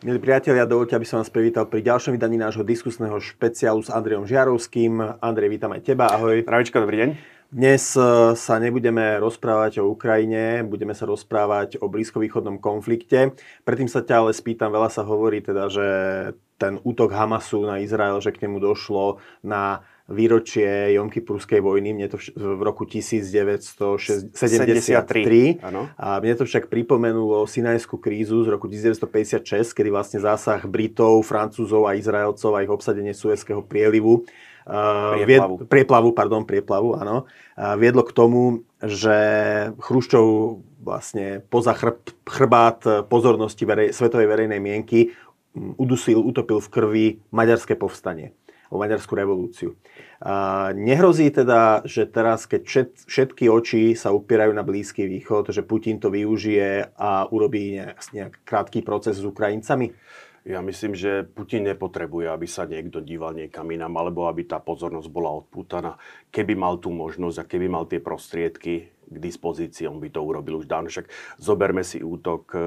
Milí priatelia, dovolte, aby som vás privítal pri ďalšom vydaní nášho diskusného špeciálu s Andrejom Žiarovským. Andrej, vítam aj teba, ahoj. Pravička, dobrý deň. Dnes e, sa nebudeme rozprávať o Ukrajine, budeme sa rozprávať o blízkovýchodnom konflikte. Predtým sa ťa ale spýtam, veľa sa hovorí teda, že ten útok Hamasu na Izrael, že k nemu došlo na výročie Jomkypurskej vojny, mne to v roku 1973. A mne to však pripomenulo Sinajskú krízu z roku 1956, kedy vlastne zásah Britov, Francúzov a Izraelcov a ich obsadenie Suezského prielivu Prieplavu. Vied, prieplavu, pardon, prieplavu, áno. Viedlo k tomu, že Chruščov vlastne poza chrb, chrbát pozornosti verej, svetovej verejnej mienky udusil, utopil v krvi maďarské povstanie o maďarskú revolúciu. A nehrozí teda, že teraz, keď všetky oči sa upierajú na Blízky východ, že Putin to využije a urobí nejak, krátky proces s Ukrajincami? Ja myslím, že Putin nepotrebuje, aby sa niekto díval niekam inám, alebo aby tá pozornosť bola odpútaná. Keby mal tú možnosť a keby mal tie prostriedky k dispozícii, on by to urobil už dávno. Však zoberme si útok e,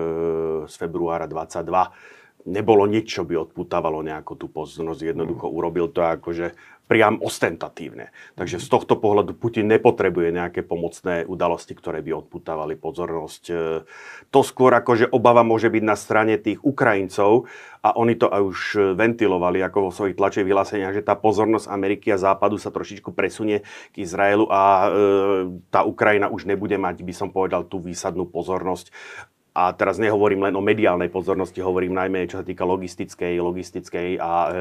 z februára 22 nebolo nič, čo by odputávalo nejakú tú pozornosť. Jednoducho urobil to akože priam ostentatívne. Takže z tohto pohľadu Putin nepotrebuje nejaké pomocné udalosti, ktoré by odputávali pozornosť. E, to skôr akože obava môže byť na strane tých Ukrajincov a oni to aj už ventilovali ako vo svojich tlačových vyhláseniach, že tá pozornosť Ameriky a Západu sa trošičku presunie k Izraelu a e, tá Ukrajina už nebude mať, by som povedal, tú výsadnú pozornosť a teraz nehovorím len o mediálnej pozornosti, hovorím najmä, čo sa týka logistickej, logistickej a e,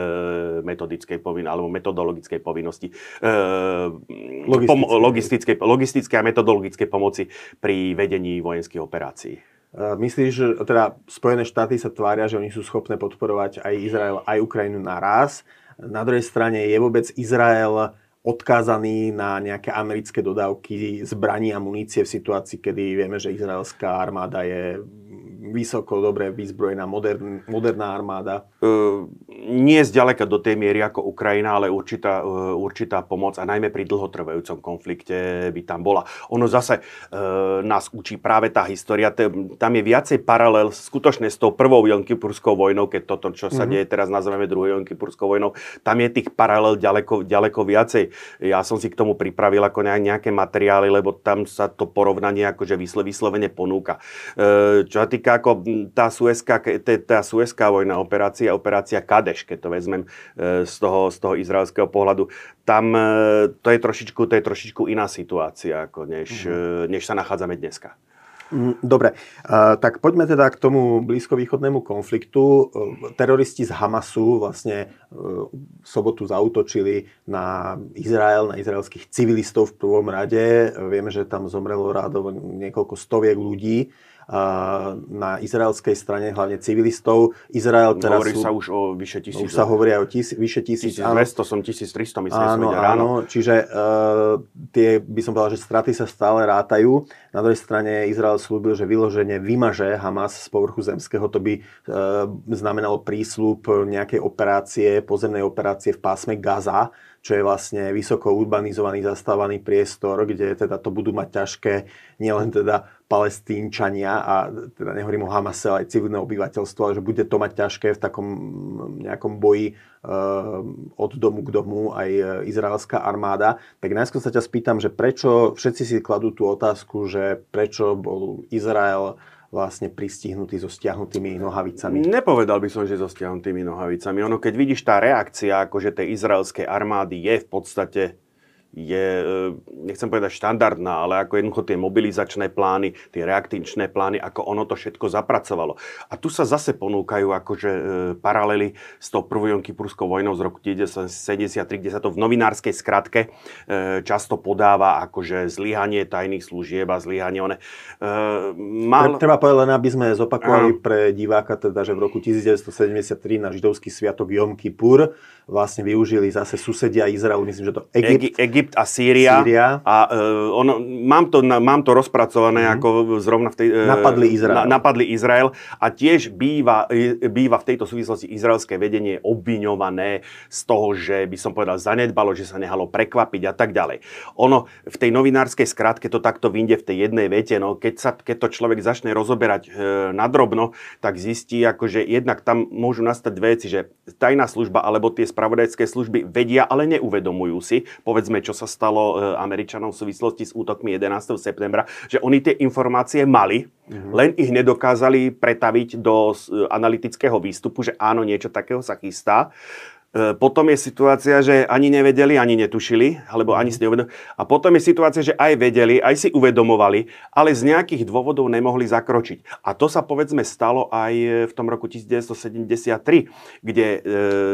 metodickej povinnosti, alebo metodologickej povinnosti. E, logistickej. Pom- logistickej, logistickej a metodologickej pomoci pri vedení vojenských operácií. Myslíš, že teda Spojené štáty sa tvária, že oni sú schopné podporovať aj Izrael, aj Ukrajinu naraz. Na druhej strane je vôbec Izrael odkázaný na nejaké americké dodávky zbraní a munície v situácii, kedy vieme, že izraelská armáda je vysoko, dobre vyzbrojená, modern, moderná armáda? Uh, nie zďaleka do tej miery ako Ukrajina, ale určitá, uh, určitá pomoc a najmä pri dlhotrvajúcom konflikte by tam bola. Ono zase uh, nás učí práve tá história, tam je viacej paralel skutočne s tou prvou Jonkypurskou vojnou, keď toto, čo sa mm-hmm. deje teraz nazveme druhou Jonkypurskou vojnou, tam je tých paralel ďaleko, ďaleko viacej. Ja som si k tomu pripravil ako nejaké materiály, lebo tam sa to porovnanie akože vyslovene ponúka. Čo sa týka ako tá Suezka, tá Suezká vojna, operácia, operácia Kadeš, keď to vezmem e, z toho, z toho izraelského pohľadu, tam e, to je trošičku, to je trošičku iná situácia, ako než, mm-hmm. než sa nachádzame dneska. Mm, dobre, tak poďme teda k tomu blízkovýchodnému konfliktu. Teroristi z Hamasu vlastne v sobotu zautočili na Izrael, na izraelských civilistov v prvom rade. Vieme, že tam zomrelo rádovo niekoľko stoviek ľudí na izraelskej strane, hlavne civilistov. Izrael teraz Hovorí sú, sa už o vyše tisíc. Už sa hovoria o tis, vyše tisíc. 1200 som 1300, myslím, áno, som áno, čiže uh, tie, by som povedal, že straty sa stále rátajú. Na druhej strane Izrael slúbil, že vyloženie vymaže Hamas z povrchu zemského. To by uh, znamenalo prísľub nejakej operácie, pozemnej operácie v pásme Gaza, čo je vlastne vysoko urbanizovaný, zastávaný priestor, kde teda to budú mať ťažké nielen teda palestínčania a teda nehovorím o Hamase, ale aj civilné obyvateľstvo, ale že bude to mať ťažké v takom nejakom boji e, od domu k domu aj izraelská armáda. Tak najskôr sa ťa spýtam, že prečo všetci si kladú tú otázku, že prečo bol Izrael vlastne pristihnutý so stiahnutými nohavicami? Nepovedal by som, že so stiahnutými nohavicami. Ono, keď vidíš tá reakcia akože tej izraelskej armády je v podstate je, e, nechcem povedať štandardná, ale ako jednoducho tie mobilizačné plány, tie reaktičné plány, ako ono to všetko zapracovalo. A tu sa zase ponúkajú akože e, paralely s tou prvou Jonkypurskou vojnou z roku 1973, kde sa to v novinárskej skratke e, často podáva akože zlyhanie tajných služieb a zlyhanie one. Mal... Treba povedať len, aby sme zopakovali pre diváka, teda, že v roku 1973 na židovský sviatok Jom Kippur vlastne využili zase susedia Izraelu, myslím, že to Egypt, Egypt a Sýria. Sýria. A uh, ono, mám, to, mám to rozpracované mm-hmm. ako zrovna v tej... Uh, napadli Izrael. Na, napadli Izrael a tiež býva, býva v tejto súvislosti izraelské vedenie obviňované z toho, že by som povedal zanedbalo, že sa nehalo prekvapiť a tak ďalej. Ono v tej novinárskej skratke to takto vyjde v tej jednej vete, no keď, sa, keď to človek začne rozoberať e, nadrobno, tak zistí, akože jednak tam môžu nastať dve veci, že tajná služba alebo tie spravodajské služby vedia, ale neuvedomujú si, povedzme, čo sa stalo e, Američanom v súvislosti s útokmi 11. septembra, že oni tie informácie mali, mm-hmm. len ich nedokázali pretaviť do e, analytického výstupu, že áno, niečo takého sa chystá. E, potom je situácia, že ani nevedeli, ani netušili, alebo ani si neuvedomili. A potom je situácia, že aj vedeli, aj si uvedomovali, ale z nejakých dôvodov nemohli zakročiť. A to sa povedzme stalo aj v tom roku 1973, kde e,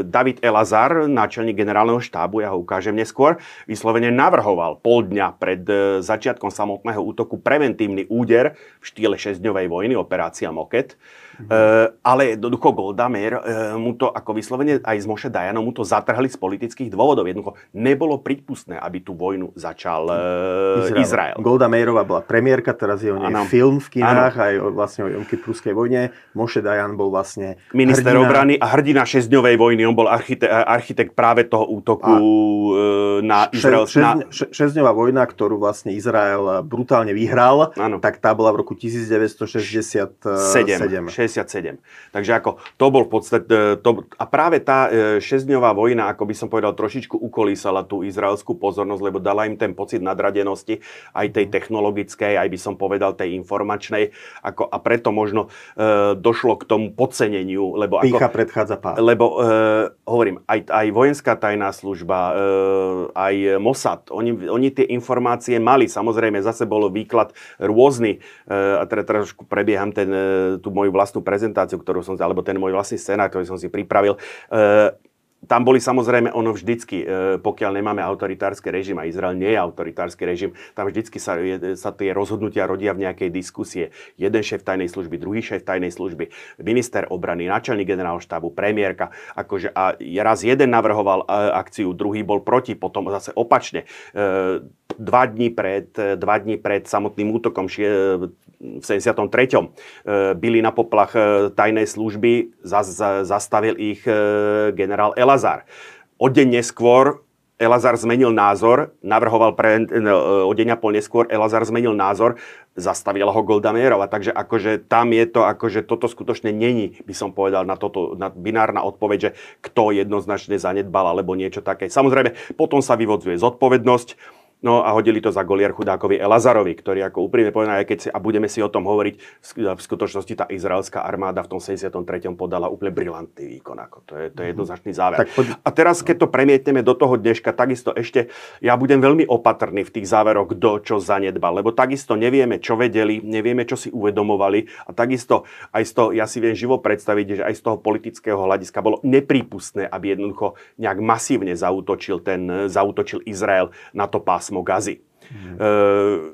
David Elazar, náčelník generálneho štábu, ja ho ukážem neskôr, vyslovene navrhoval pol dňa pred e, začiatkom samotného útoku preventívny úder v štýle 6-dňovej vojny, operácia Moket. Uh, ale jednoducho Golda Meir uh, mu to ako vyslovene aj z Moše Dajanom mu to zatrhli z politických dôvodov. Jednoducho nebolo prípustné, aby tú vojnu začal uh, Izrael. Izrael. Golda Meirová bola premiérka, teraz je o nej ano. film v kinách, ano. aj o, vlastne o Jomky Pruskej vojne. Moše Dajan bol vlastne minister hrdina... obrany a hrdina 6-dňovej vojny. On bol archite- architekt práve toho útoku a na Izrael. Še- na... vojna, ktorú vlastne Izrael brutálne vyhral, ano. tak tá bola v roku 1967. 67. Takže ako to bol v podstate... To, a práve tá e, šesťdňová vojna, ako by som povedal, trošičku ukolísala tú izraelskú pozornosť, lebo dala im ten pocit nadradenosti, aj tej technologickej, aj by som povedal tej informačnej. Ako, a preto možno e, došlo k tomu podceneniu. Lebo Pícha ako, predchádza pád. Lebo e, hovorím, aj, aj vojenská tajná služba, e, aj Mossad, oni, oni tie informácie mali. Samozrejme, zase bolo výklad rôzny. E, a teda trošku prebieham ten, e, tú moju vlastnú tú prezentáciu, ktorú som, alebo ten môj vlastný scenár, ktorý som si pripravil, e, tam boli samozrejme ono vždycky, e, pokiaľ nemáme autoritárske režim a Izrael nie je autoritársky režim, tam vždycky sa, sa tie rozhodnutia rodia v nejakej diskusie. Jeden šéf tajnej služby, druhý šéf tajnej služby, minister obrany, náčelník generálneho štábu, premiérka. Akože, a raz jeden navrhoval e, akciu, druhý bol proti, potom zase opačne. Dva dní pred, dva dní pred samotným útokom v 73. E, byli na poplach e, tajnej služby, zastavil ich e, generál Elazar. O deň neskôr Elazar zmenil názor, navrhoval pre, o deň a pol neskôr, Elazar zmenil názor, zastavila ho Golda Meirova. Takže akože tam je to, akože toto skutočne není, by som povedal, na toto na binárna odpoveď, že kto jednoznačne zanedbal alebo niečo také. Samozrejme, potom sa vyvodzuje zodpovednosť, No a hodili to za golier chudákovi Elazarovi, ktorý ako úprimne povedal, aj keď si, a budeme si o tom hovoriť, v skutočnosti tá izraelská armáda v tom 73. podala úplne brilantný výkon. Ako to, je, to je mhm. jednoznačný záver. Tak, A teraz, keď to premietneme do toho dneška, takisto ešte ja budem veľmi opatrný v tých záveroch, kto čo zanedbal, lebo takisto nevieme, čo vedeli, nevieme, čo si uvedomovali a takisto aj z toho, ja si viem živo predstaviť, že aj z toho politického hľadiska bolo neprípustné, aby jednoducho nejak masívne zautočil, ten, zautočil Izrael na to pás pásmo Gazy. Mm.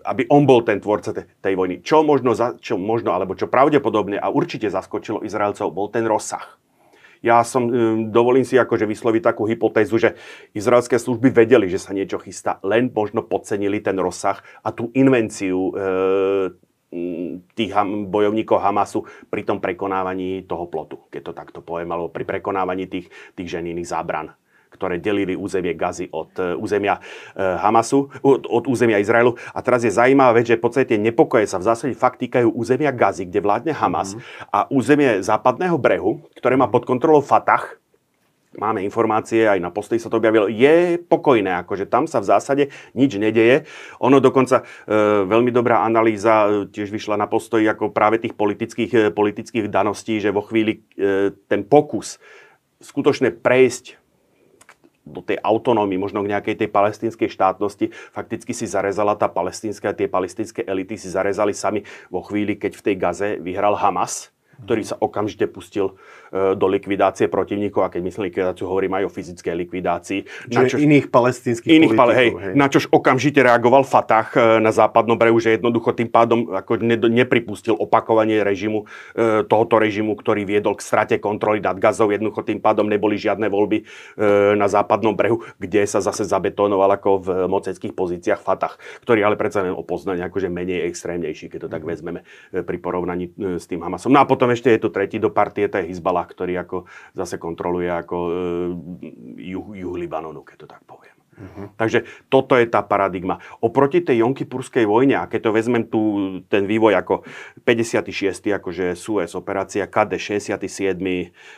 Aby on bol ten tvorca te, tej vojny. Čo možno, za, čo možno, alebo čo pravdepodobne a určite zaskočilo Izraelcov, bol ten rozsah. Ja som, um, dovolím si akože vysloviť takú hypotézu, že izraelské služby vedeli, že sa niečo chystá, len možno podcenili ten rozsah a tú invenciu uh, tých bojovníkov Hamasu pri tom prekonávaní toho plotu, keď to takto poviem, alebo pri prekonávaní tých, tých ženíných zábran ktoré delili územie Gazy od e, územia e, Hamasu, od územia Izraelu. A teraz je zaujímavá vec, že v podstate nepokoje sa v zásade fakt týkajú územia Gazy, kde vládne Hamas mm. a územie západného brehu, ktoré má pod kontrolou Fatah, máme informácie, aj na postoji sa to objavilo, je pokojné, akože tam sa v zásade nič nedeje. Ono dokonca e, veľmi dobrá analýza e, tiež vyšla na postoji ako práve tých politických, e, politických daností, že vo chvíli e, ten pokus skutočne prejsť do tej autonómie, možno k nejakej tej palestínskej štátnosti, fakticky si zarezala tá palestínska, tie palestínske elity si zarezali sami vo chvíli, keď v tej Gaze vyhral Hamas ktorý sa okamžite pustil e, do likvidácie protivníkov, a keď myslím likvidáciu, hovorím aj o fyzickej likvidácii. Na čož, iných palestinských iných politikov. Hej, hej. Na čož okamžite reagoval Fatah e, na západnom brehu, že jednoducho tým pádom ako ne, nepripustil opakovanie režimu, e, tohoto režimu, ktorý viedol k strate kontroly nad Gazou. Jednoducho tým pádom neboli žiadne voľby na západnom brehu, kde sa zase zabetonoval ako v moceckých pozíciách Fatah, ktorý ale predsa len o poznanie akože menej extrémnejší, keď to tak mhm. vezmeme pri porovnaní s tým Hamasom. No a potom ešte je tu tretí do partie, to je Hezbalah, ktorý ako zase kontroluje ako e, juh, juh Libanonu, keď to tak poviem. Uh-huh. Takže toto je tá paradigma. Oproti tej Jonkipurskej vojne, a keď to vezmem tu ten vývoj ako 56. akože Suez operácia, KD 67.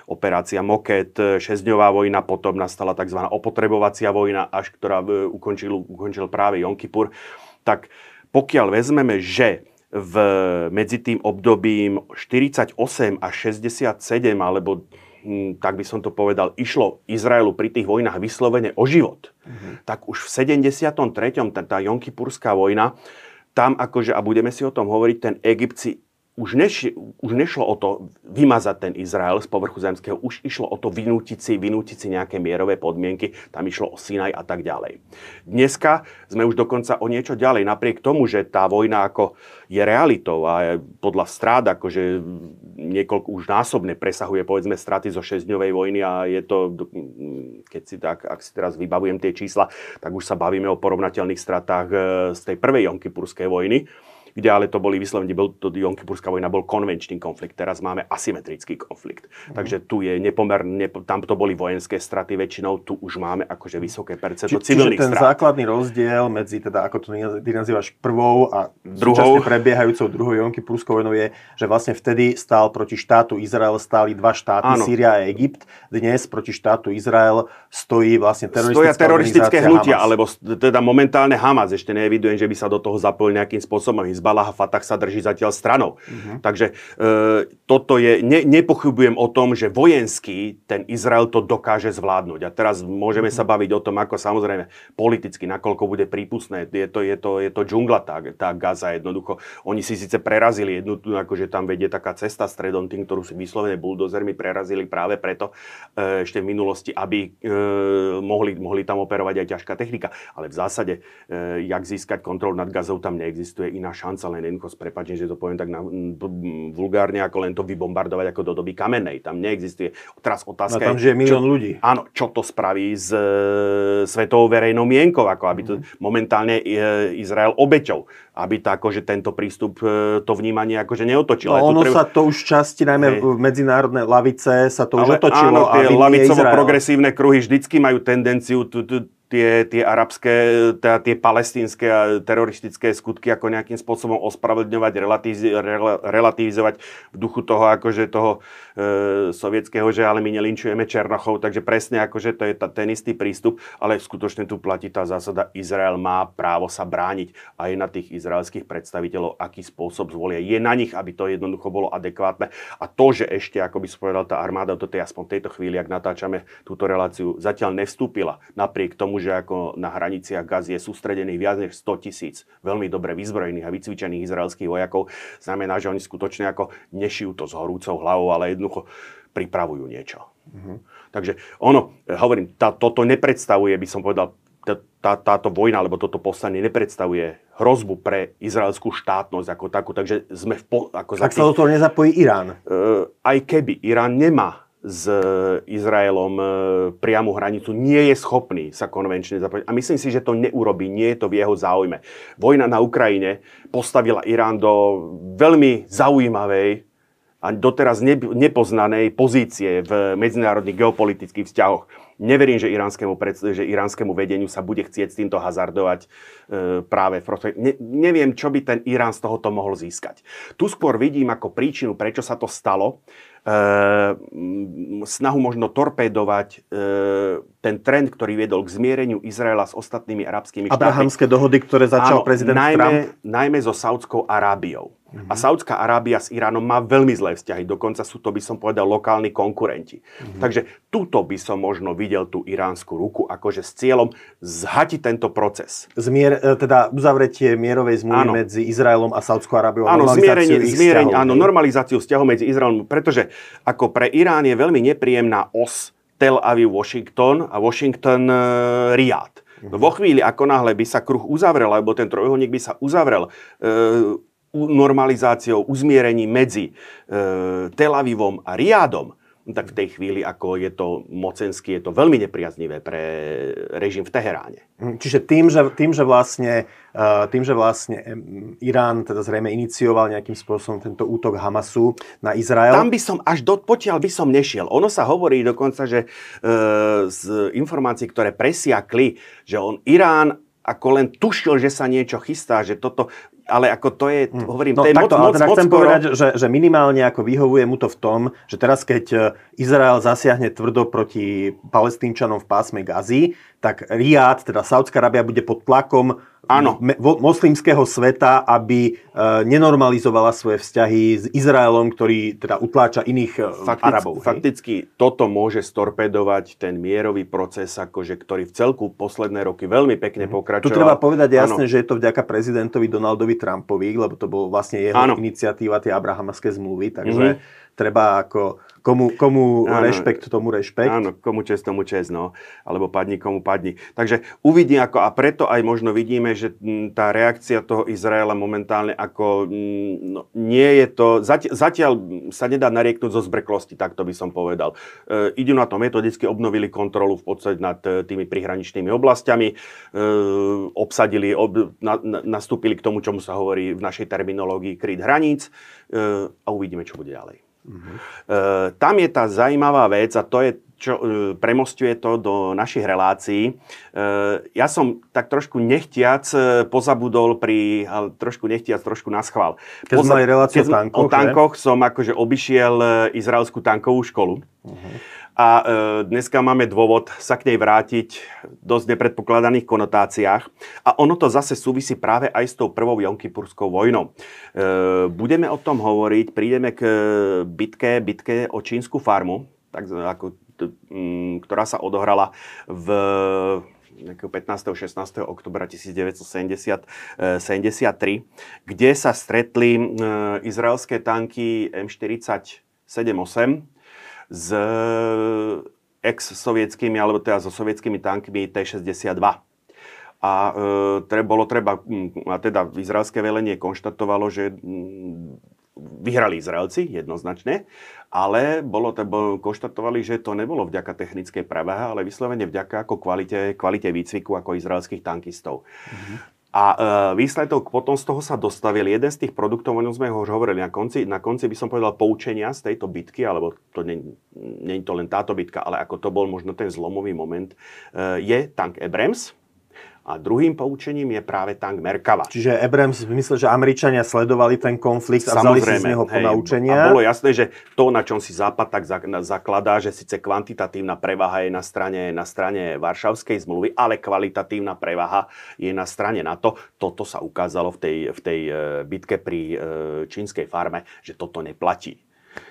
operácia Moket, 6-dňová vojna, potom nastala tzv. opotrebovacia vojna, až ktorá e, ukončil, ukončil práve Jonkipur, tak pokiaľ vezmeme, že v, medzi tým obdobím 48 až 67, alebo hm, tak by som to povedal, išlo Izraelu pri tých vojnách vyslovene o život, mm-hmm. tak už v 73. tá, tá Jonkipurská vojna, tam akože, a budeme si o tom hovoriť, ten Egypt si už, neš, už nešlo o to vymazať ten Izrael z povrchu zemského, už išlo o to vynútiť si, vynútiť si nejaké mierové podmienky, tam išlo o Sinaj a tak ďalej. Dneska sme už dokonca o niečo ďalej, napriek tomu, že tá vojna ako je realitou a je podľa strát akože niekoľko už násobne presahuje povedzme straty zo 6-dňovej vojny a je to, keď si tak, ak si teraz vybavujem tie čísla, tak už sa bavíme o porovnateľných stratách eh, z tej prvej Jonkipurskej vojny kde ale to boli vyslovene, bol to Jonkypurská vojna bol konvenčný konflikt, teraz máme asymetrický konflikt. Mm. Takže tu je nepomer, ne, tam to boli vojenské straty väčšinou, tu už máme akože vysoké percento Či, civilných čiže ten strat. základný rozdiel medzi, teda ako to ty nazývaš, prvou a druhou prebiehajúcou druhou Jonkypurskou vojnou je, že vlastne vtedy stál proti štátu Izrael stáli dva štáty, Áno. Sýria a Egypt. Dnes proti štátu Izrael stojí vlastne teroristické, Stoja teroristické hnutia, Hamas. alebo teda momentálne Hamas. Ešte neevidujem, že by sa do toho zapojil nejakým spôsobom Hezbalah a Fatah sa drží zatiaľ stranou. Uh-huh. Takže e, toto je, ne, nepochybujem o tom, že vojenský ten Izrael to dokáže zvládnuť. A teraz môžeme uh-huh. sa baviť o tom, ako samozrejme politicky, nakoľko bude prípustné. Je to, je to, je to džungla, tá, tá Gaza jednoducho. Oni si síce prerazili jednu, akože tam vedie taká cesta stredom tým, ktorú si vyslovene buldozermi prerazili práve preto e, ešte v minulosti, aby e, mohli, mohli tam operovať aj ťažká technika. Ale v zásade, e, jak získať kontrolu nad Gazou, tam neexistuje iná šanca, len jednoducho s prepačením, že to poviem tak na, vulgárne, ako len to vybombardovať ako do doby kamenej. Tam neexistuje. Teraz otázka no, tam je, milión čo, ľudí. Áno, čo to spraví s e, svetovou verejnou mienkou, ako aby to mm. momentálne e, Izrael obeťou, aby to, akože tento prístup, e, to vnímanie akože neotočil. No, ono treba... sa to už časti, najmä v medzinárodné lavice, sa to Ale už otočilo. Áno, tie lavicovo-progresívne kruhy vždycky majú tendenciu tie, tie arabské, teda tie palestínske a teroristické skutky ako nejakým spôsobom ospravedlňovať, relativizovať v duchu toho, akože toho e, sovietského, že ale my nelinčujeme Černochov, takže presne akože to je ta, ten istý prístup, ale skutočne tu platí tá zásada, Izrael má právo sa brániť a je na tých izraelských predstaviteľov, aký spôsob zvolia. Je na nich, aby to jednoducho bolo adekvátne. A to, že ešte, ako by som povedal, tá armáda do tej aspoň tejto chvíli, ak natáčame túto reláciu, zatiaľ nevstúpila, napriek tomu, že ako na hraniciach Gaz je sústredených viac než 100 tisíc veľmi dobre vyzbrojených a vycvičených izraelských vojakov, znamená, že oni skutočne ako nešijú to s horúcou hlavou, ale jednoducho pripravujú niečo. Mm-hmm. Takže ono, hovorím, tá, toto nepredstavuje, by som povedal, tá, tá, táto vojna, alebo toto povstanie nepredstavuje hrozbu pre izraelskú štátnosť ako takú, takže sme v... Po, ako Ak sa do toho nezapojí Irán? Uh, aj keby. Irán nemá s Izraelom e, priamu hranicu, nie je schopný sa konvenčne zapojiť. A myslím si, že to neurobí, nie je to v jeho záujme. Vojna na Ukrajine postavila Irán do veľmi zaujímavej a doteraz nepoznanej pozície v medzinárodných geopolitických vzťahoch. Neverím, že iránskemu, že iránskemu vedeniu sa bude chcieť s týmto hazardovať e, práve Ne, neviem, čo by ten Irán z tohoto mohol získať. Tu skôr vidím ako príčinu, prečo sa to stalo, Ehm, snahu možno torpédovať e, ten trend, ktorý viedol k zmiereniu Izraela s ostatnými arabskými štátmi. Abrahamské dohody, ktoré začal Áno, prezident najmä, Trump? Najmä so Saudskou Arábiou. A Saudská Arábia s Iránom má veľmi zlé vzťahy, dokonca sú to, by som povedal, lokálni konkurenti. Mm-hmm. Takže tuto by som možno videl tú iránsku ruku, akože s cieľom zhatiť tento proces. Zmier, e, teda uzavretie mierovej zmluvy medzi Izraelom a Saudskou Arábiou. Áno, zmierenie, zmierenie, áno, normalizáciu vzťahov medzi Izraelom, pretože ako pre Irán je veľmi nepríjemná os Tel Aviv, Washington a Washington, uh, Riyadh. No vo chvíli, ako náhle by sa kruh uzavrel, alebo ten trojuholník by sa uzavrel, e, normalizáciou, uzmierením medzi e, Tel Avivom a Riadom, tak v tej chvíli, ako je to mocensky, je to veľmi nepriaznivé pre režim v Teheráne. Hm, čiže tým, že, tým, že vlastne, e, tým, že vlastne Irán teda zrejme inicioval nejakým spôsobom tento útok Hamasu na Izrael. Tam by som až do potiaľ by som nešiel. Ono sa hovorí dokonca, že e, z informácií, ktoré presiakli, že on Irán ako len tušil, že sa niečo chystá, že toto ale ako to je, hm. hovorím, no, to je takto, moc, moc, teda moc chcem skoro... povedať, že, že minimálne ako vyhovuje mu to v tom, že teraz keď e, Izrael zasiahne tvrdo proti palestínčanom v pásme Gazy, tak Riad, teda Saudská Arábia, bude pod tlakom Áno. moslimského sveta, aby e, nenormalizovala svoje vzťahy s Izraelom, ktorý teda utláča iných e, Faktic, Arabov. Hej? Fakticky toto môže storpedovať ten mierový proces, akože, ktorý v celku posledné roky veľmi pekne pokračoval. Tu treba povedať jasne, Áno. že je to vďaka prezidentovi Donaldovi Trumpovi, lebo to bol vlastne jeho Áno. iniciatíva, tie abrahamaské zmluvy, takže mm-hmm. treba ako Komu, komu áno, rešpekt, tomu rešpekt. Áno, komu čest, tomu čest, no. Alebo padni, komu padni. Takže uvidí ako, a preto aj možno vidíme, že tá reakcia toho Izraela momentálne ako, no, nie je to, zatiaľ, zatiaľ sa nedá narieknúť zo zbreklosti, tak to by som povedal. E, idú na to metodicky, obnovili kontrolu v podstate nad e, tými prihraničnými oblastiami, e, obsadili, ob, na, na, nastúpili k tomu, čomu sa hovorí v našej terminológii kryt hraníc e, a uvidíme, čo bude ďalej. E, tam je tá zaujímavá vec a to je, čo e, premostuje to do našich relácií. E, ja som tak trošku nechtiac pozabudol pri, ale trošku nechtiac, trošku na schvál. Keď Poza, sme mali reláciu o tankoch, o tankoch som akože obišiel izraelskú tankovú školu. Uh-huh. A e, dneska máme dôvod sa k nej vrátiť v dosť nepredpokladaných konotáciách. A ono to zase súvisí práve aj s tou prvou Jonkypurskou vojnou. E, budeme o tom hovoriť, prídeme k bitke, bitke o čínsku farmu, tak ako, m, ktorá sa odohrala v 15. 16. oktobra 1973, kde sa stretli e, izraelské tanky M47-8 s ex-sovietskými, alebo teda so sovietskými tankmi T-62. A e, tre, bolo treba, a teda izraelské velenie konštatovalo, že m, vyhrali Izraelci jednoznačne, ale bolo, bolo, konštatovali, že to nebolo vďaka technickej prevahe, ale vyslovene vďaka ako kvalite, kvalite výcviku ako izraelských tankistov. Mm-hmm. A e, výsledok potom z toho sa dostavil. Jeden z tých produktov, o ňom sme ho už hovorili na konci, na konci by som povedal poučenia z tejto bitky, alebo to nie, nie je to len táto bitka, ale ako to bol možno ten zlomový moment, e, je tank Abrams, a druhým poučením je práve tank Merkava. Čiže Abrams v zmysle, že Američania sledovali ten konflikt a vzali si z neho ponaučenia. A bolo jasné, že to, na čom si Západ tak zakladá, že síce kvantitatívna prevaha je na strane, na strane Varšavskej zmluvy, ale kvalitatívna prevaha je na strane NATO. Toto sa ukázalo v tej, v tej e, bitke pri e, čínskej farme, že toto neplatí.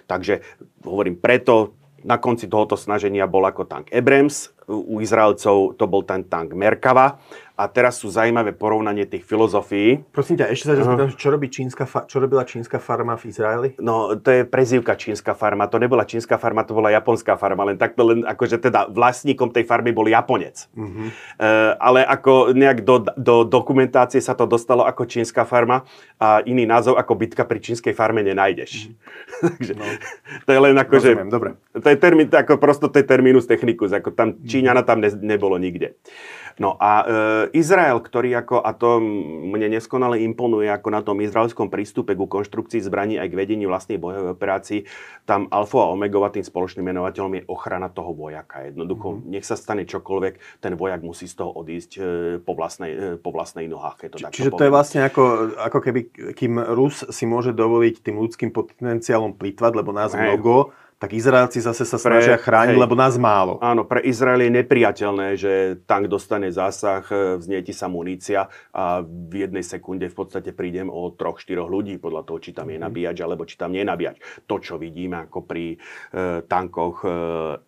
Takže hovorím, preto na konci tohoto snaženia bol ako tank Abrams, u Izraelcov to bol ten tank Merkava a teraz sú zaujímavé porovnanie tých filozofií. Prosím ťa, ešte sa uh-huh. čo, robí čínska čo robila čínska farma v Izraeli? No, to je prezývka čínska farma. To nebola čínska farma, to bola japonská farma. Len takto len, akože teda vlastníkom tej farmy bol Japonec. Uh-huh. Uh, ale ako nejak do, do dokumentácie sa to dostalo ako čínska farma a iný názov ako bitka pri čínskej farme nenájdeš. Uh-huh. Takže no. to je len ako, Rozumiem, že... dobre. To je termín, ako prosto to je terminus technicus, ako tam Číňana tam ne, nebolo nikde. No a e, Izrael, ktorý ako, a to mne neskonale imponuje, ako na tom izraelskom prístupe ku konštrukcii zbraní aj k vedeniu vlastnej bojovej operácii, tam alfa a omegova tým spoločným menovateľom je ochrana toho vojaka. Jednoducho, mm-hmm. nech sa stane čokoľvek, ten vojak musí z toho odísť e, po, vlastnej, e, po vlastnej nohách. Keď to Či, čiže to je vlastne ako, ako keby, kým Rus si môže dovoliť tým ľudským potenciálom plýtvať, lebo nás Hej. Tak Izraelci zase sa snažia pre, chrániť, hej, lebo nás málo. Áno, pre Izrael je nepriateľné, že tank dostane zásah, e, vznieti sa munícia a v jednej sekunde v podstate prídem o troch, štyroch ľudí podľa toho, či tam je mhm. nabíjač alebo či tam nie je nabíjač. To, čo vidíme ako pri e, tankoch e,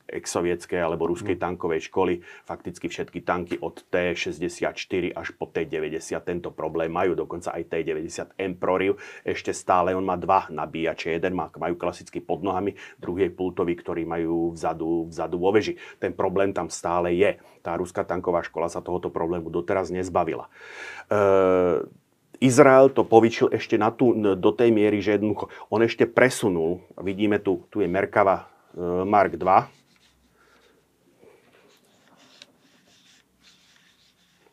ex-sovietskej alebo ruskej mm. tankovej školy, fakticky všetky tanky od T-64 až po T-90 tento problém majú, dokonca aj T-90 Emperor ešte stále, on má dva nabíjače, jeden má, majú klasicky pod nohami, druhý druhý pultový, ktorý majú vzadu, vzadu vo veži. Ten problém tam stále je. Tá ruská tanková škola sa tohoto problému doteraz nezbavila. E, Izrael to povyčil ešte na tú, do tej miery, že jednoducho on ešte presunul, vidíme tu, tu je Merkava e, Mark II,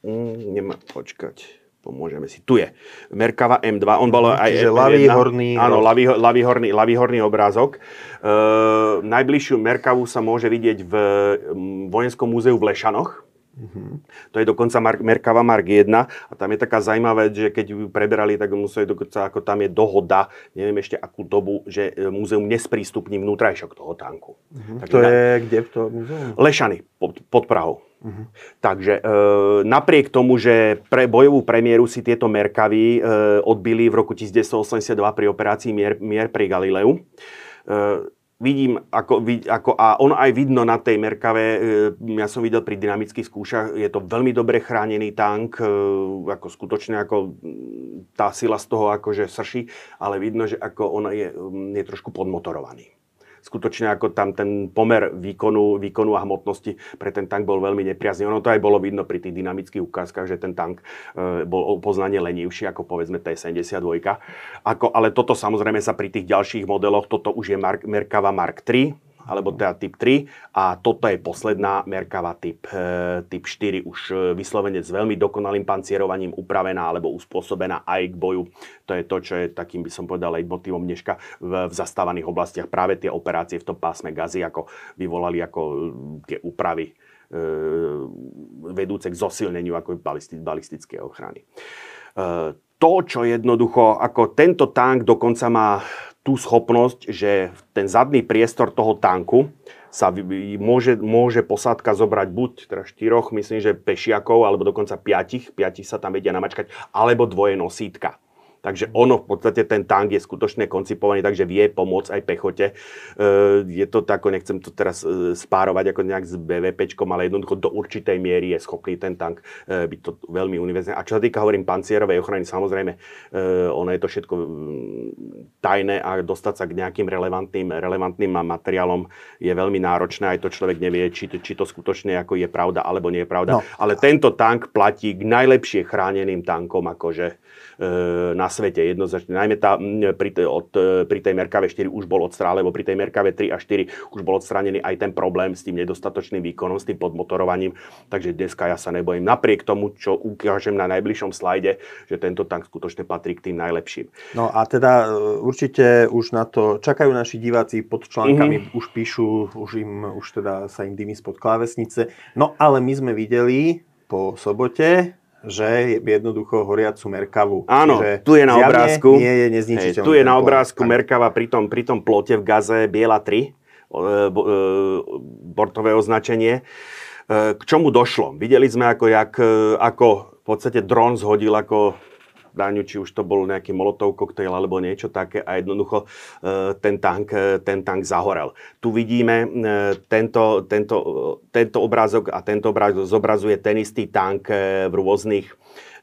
mm, nemá, počkať pomôžeme si. Tu je Merkava M2, on bol aj Čiže ľavý horný... Áno, ľavý, ľavý, horný, ľavý horný obrázok. E, najbližšiu Merkavu sa môže vidieť v Vojenskom múzeu v Lešanoch. Uh-huh. To je dokonca Mark, Merkava Mark 1 a tam je taká zaujímavá vec, že keď ju preberali, tak museli dokonca, ako tam je dohoda, neviem ešte akú dobu, že e, múzeum nesprístupní vnútrajšok toho tanku. Uh-huh. Tak to je kde v tom múzeum? Lešany pod, pod Prahou. Uh-huh. Takže e, napriek tomu, že pre bojovú premiéru si tieto Merkavy e, odbili v roku 1982 pri operácii Mier, Mier pri Galileu, e, vidím, ako, ako, a on aj vidno na tej Merkave, ja som videl pri dynamických skúšach, je to veľmi dobre chránený tank, e, ako skutočne ako tá sila z toho akože srší, ale vidno, že ako on je, je trošku podmotorovaný skutočne ako tam ten pomer výkonu, výkonu a hmotnosti pre ten tank bol veľmi nepriazný. Ono to aj bolo vidno pri tých dynamických ukázkach, že ten tank e, bol poznanie lenivší ako povedzme T-72. Ako, ale toto samozrejme sa pri tých ďalších modeloch, toto už je Mark, Merkava Mark 3, alebo teda typ 3 a toto je posledná Merkava typ, e, typ 4, už e, vyslovene s veľmi dokonalým pancierovaním upravená alebo uspôsobená aj k boju. To je to, čo je takým, by som povedal, motivom dneška v, v zastávaných oblastiach. Práve tie operácie v tom pásme gazy, ako vyvolali ako e, tie úpravy e, vedúce k zosilneniu ako balistické ochrany. E, to, čo jednoducho, ako tento tank dokonca má tú schopnosť, že ten zadný priestor toho tanku sa môže, môže posádka zobrať buď teda štyroch, myslím, že pešiakov, alebo dokonca piatich, piatich sa tam vedia namačkať, alebo dvoje nosítka. Takže ono v podstate ten tank je skutočne koncipovaný, takže vie pomôcť aj pechote. E, je to tak, nechcem to teraz e, spárovať ako nejak s BVPčkom, ale jednoducho do určitej miery je schopný ten tank e, byť to veľmi univerzálne. A čo sa týka, hovorím, pancierovej ochrany, samozrejme, ono je to všetko tajné a dostať sa k nejakým relevantným, relevantným materiálom je veľmi náročné. Aj to človek nevie, či to, či to skutočne ako je pravda alebo nie je pravda. No. Ale tento tank platí k najlepšie chráneným tankom akože na svete jednoznačne. Najmä tá, pri, od, e, pri tej Merkave 4 už bol odstránený, lebo pri tej Merkave 3 a 4 už bol odstránený aj ten problém s tým nedostatočným výkonom, s tým podmotorovaním. Takže dneska ja sa nebojím. Napriek tomu, čo ukážem na najbližšom slajde, že tento tank skutočne patrí k tým najlepším. No a teda e, určite už na to čakajú naši diváci pod článkami, mm-hmm. už píšu, už, im, už teda sa im dymí spod klávesnice. No ale my sme videli po sobote že jednoducho horiacu Merkavu. Áno, Čiže tu je na obrázku. Nie je nezničiteľný. Hej, tu je na obrázku tak. Merkava pri tom, pri tom plote v Gaze Biela 3, e, bortové označenie. E, k čomu došlo? Videli sme, ako, jak, e, ako v podstate dron zhodil ako Dáňu, či už to bol nejaký molotov koktejl alebo niečo také a jednoducho e, ten tank, e, ten tank zahorel. Tu vidíme e, tento, tento, tento obrázok a tento obrázok zobrazuje ten istý tank v rôznych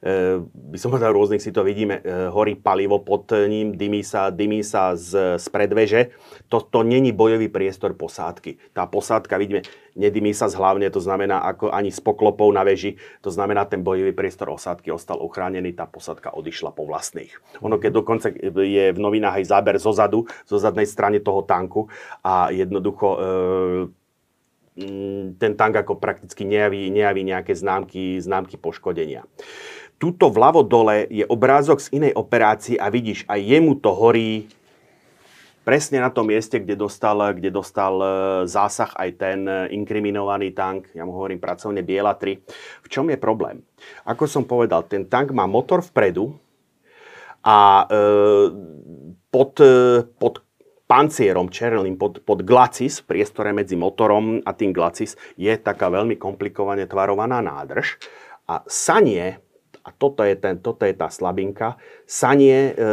by som povedal, rôznych si to vidíme, horí palivo pod ním, dymí sa, dymí sa z, z predveže. Toto není bojový priestor posádky. Tá posádka, vidíme, nedymí sa zhlavne, to znamená ako ani s poklopou na veži, to znamená ten bojový priestor osádky ostal ochránený, tá posádka odišla po vlastných. Ono keď dokonca je v novinách aj záber zo zadu, zo zadnej strany toho tanku a jednoducho e, ten tank ako prakticky nejaví, nejaví nejaké známky, známky poškodenia tuto vľavo dole je obrázok z inej operácie a vidíš, aj jemu to horí presne na tom mieste, kde dostal, kde dostal e, zásah aj ten e, inkriminovaný tank, ja mu hovorím pracovne Biela 3. V čom je problém? Ako som povedal, ten tank má motor vpredu a e, pod, e, pod pancierom černým pod, pod glacis, v priestore medzi motorom a tým glacis, je taká veľmi komplikovane tvarovaná nádrž. A sanie, a toto je, ten, toto je tá slabinka, sanie, e,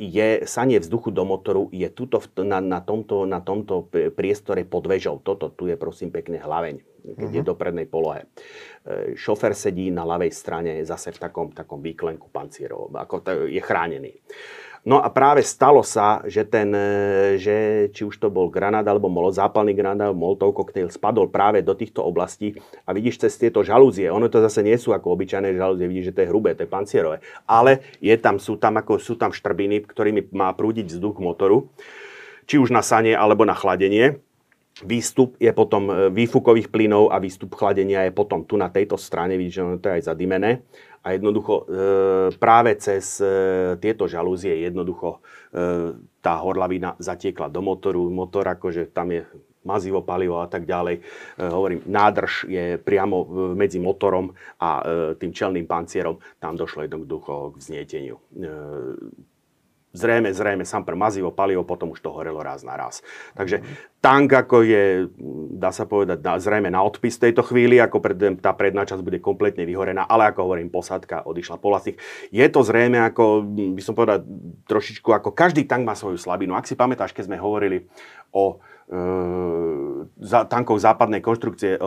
je, sanie vzduchu do motoru je tuto na, na, tomto, na tomto priestore pod vežou. Toto tu je prosím pekne hlaveň, keď uh-huh. je mhm. do prednej polohe. E, šofer sedí na ľavej strane zase v takom, takom výklenku pancierov, ako je chránený. No a práve stalo sa, že, ten, e, že či už to bol granát alebo molo, zápalný granát alebo molotov koktejl spadol práve do týchto oblastí a vidíš cez tieto žalúzie, ono to zase nie sú ako obyčajné žalúzie, vidíš, že to je hrubé, to je pancierové, ale je tam, sú, tam ako, sú tam štrbiny, ktorými má prúdiť vzduch motoru, či už na sanie alebo na chladenie. Výstup je potom e, výfukových plynov a výstup chladenia je potom tu na tejto strane, vidíš, že to je aj zadimené a jednoducho e, práve cez e, tieto žalúzie jednoducho e, tá horlavina zatiekla do motoru. Motor akože tam je mazivo, palivo a tak ďalej. Hovorím, nádrž je priamo medzi motorom a tým čelným pancierom. Tam došlo jednoducho k vznieteniu. Zrejme, zrejme pre mazivo, palivo, potom už to horelo raz na raz. Takže tank ako je, dá sa povedať, na, zrejme na odpis tejto chvíli, ako pred, tá predná časť bude kompletne vyhorená, ale ako hovorím, posadka odišla po vlastných. Je to zrejme ako, by som povedal, trošičku ako každý tank má svoju slabinu. Ak si pamätáš, keď sme hovorili o e, za, tankov západnej konštrukcie e,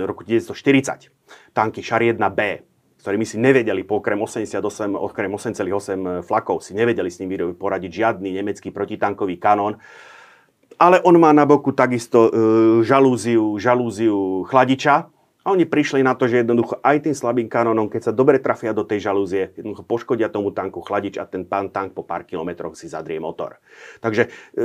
roku 1940, tanky Šar 1B, ktorými si nevedeli po okrem 88, okrem 8,8 flakov, si nevedeli s ním poradiť žiadny nemecký protitankový kanón. Ale on má na boku takisto e, žalúziu, žalúziu chladiča, a oni prišli na to, že jednoducho aj tým slabým kanónom, keď sa dobre trafia do tej žalúzie, jednoducho poškodia tomu tanku chladič a ten pán tank po pár kilometroch si zadrie motor. Takže e,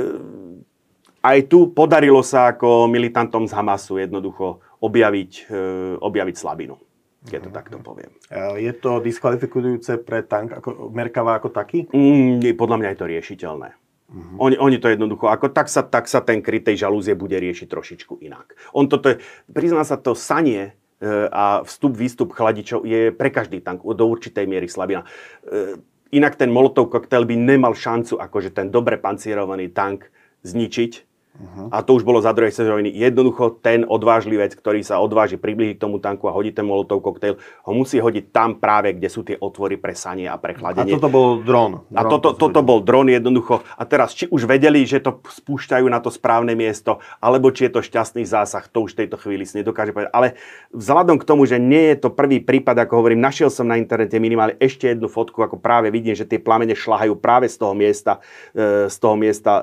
aj tu podarilo sa ako militantom z Hamasu jednoducho objaviť, e, objaviť slabinu keď to takto poviem. Je to diskvalifikujúce pre tank ako Merkava ako taký? Mm, podľa mňa je to riešiteľné. Uh-huh. Oni, oni to jednoducho, ako tak sa, tak sa ten kryt tej žalúzie bude riešiť trošičku inak. On toto je, prizná sa to sanie e, a vstup, výstup chladičov je pre každý tank do určitej miery slabina. E, inak ten molotov koktail by nemal šancu akože ten dobre pancierovaný tank zničiť, Uh-huh. A to už bolo za druhej sezóny. Jednoducho ten odvážlivec, ktorý sa odváži priblížiť k tomu tanku a hodí ten molotov koktejl, ho musí hodiť tam práve, kde sú tie otvory pre sanie a pre chladenie. A toto bol dron. A toto, to toto bol dron jednoducho. A teraz, či už vedeli, že to spúšťajú na to správne miesto, alebo či je to šťastný zásah, to už v tejto chvíli si nedokáže povedať. Ale vzhľadom k tomu, že nie je to prvý prípad, ako hovorím, našiel som na internete minimálne ešte jednu fotku, ako práve vidím, že tie plamene šlahajú práve z toho miesta, e, z toho miesta, e,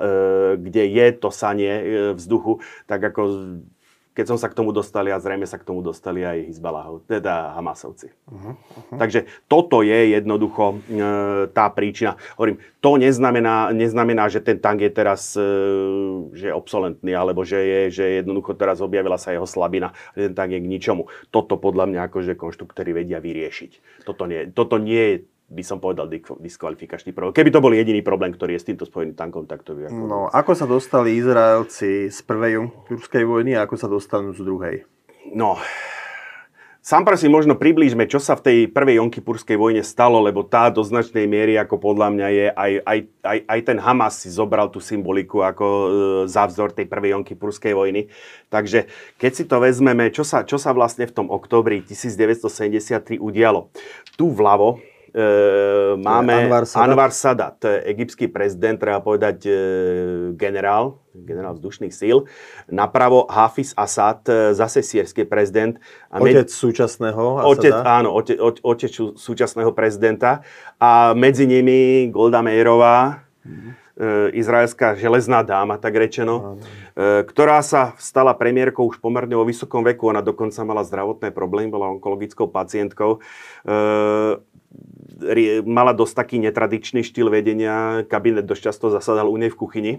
kde je to sanie E, vzduchu, tak ako keď som sa k tomu dostali a zrejme sa k tomu dostali aj Hizbalahov, teda Hamasovci. Uh-huh, uh-huh. Takže toto je jednoducho e, tá príčina. Hovorím, to neznamená, neznamená, že ten tank je teraz e, že je obsolentný, alebo že je, že jednoducho teraz objavila sa jeho slabina, ten tank je k ničomu. Toto podľa mňa akože konštruktory vedia vyriešiť. Toto nie, toto nie je by som povedal diskvalifikačný prvok. Keby to bol jediný problém, ktorý je s týmto spojený tankom, tak to by... Ako... No, ako sa dostali Izraelci z prvej jurskej vojny a ako sa dostanú z druhej? No, sám si možno priblížme, čo sa v tej prvej Jonkipurskej vojne stalo, lebo tá do značnej miery, ako podľa mňa je, aj, aj, aj, aj ten Hamas si zobral tú symboliku ako e, za vzor tej prvej Jonkipurskej vojny. Takže keď si to vezmeme, čo sa, čo sa vlastne v tom októbri 1973 udialo. Tu vľavo, máme Anwar Sadat. Anwar Sadat, egyptský prezident, treba povedať e, generál, generál vzdušných síl. Napravo Hafiz Assad, e, zase sírsky prezident. A otec súčasného otec, Áno, otec, otec súčasného prezidenta. A medzi nimi Golda Meirová, mm-hmm izraelská železná dáma, tak rečeno, ktorá sa stala premiérkou už pomerne vo vysokom veku. Ona dokonca mala zdravotné problémy, bola onkologickou pacientkou mala dosť taký netradičný štýl vedenia, kabinet dosť často zasadal u nej v kuchyni,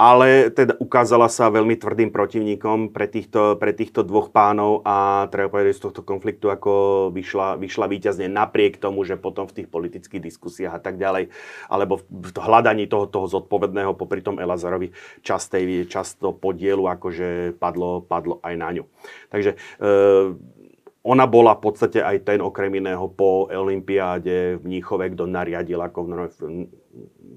ale teda ukázala sa veľmi tvrdým protivníkom pre týchto, pre týchto dvoch pánov a treba povedať, z tohto konfliktu ako vyšla, vyšla víťazne napriek tomu, že potom v tých politických diskusiách a tak ďalej, alebo v hľadaní toho, toho zodpovedného popri tom Elazarovi častej, často podielu akože padlo, padlo aj na ňu. Takže e, ona bola v podstate aj ten okrem iného po Olympiáde v Mníchove, kto nariadil ako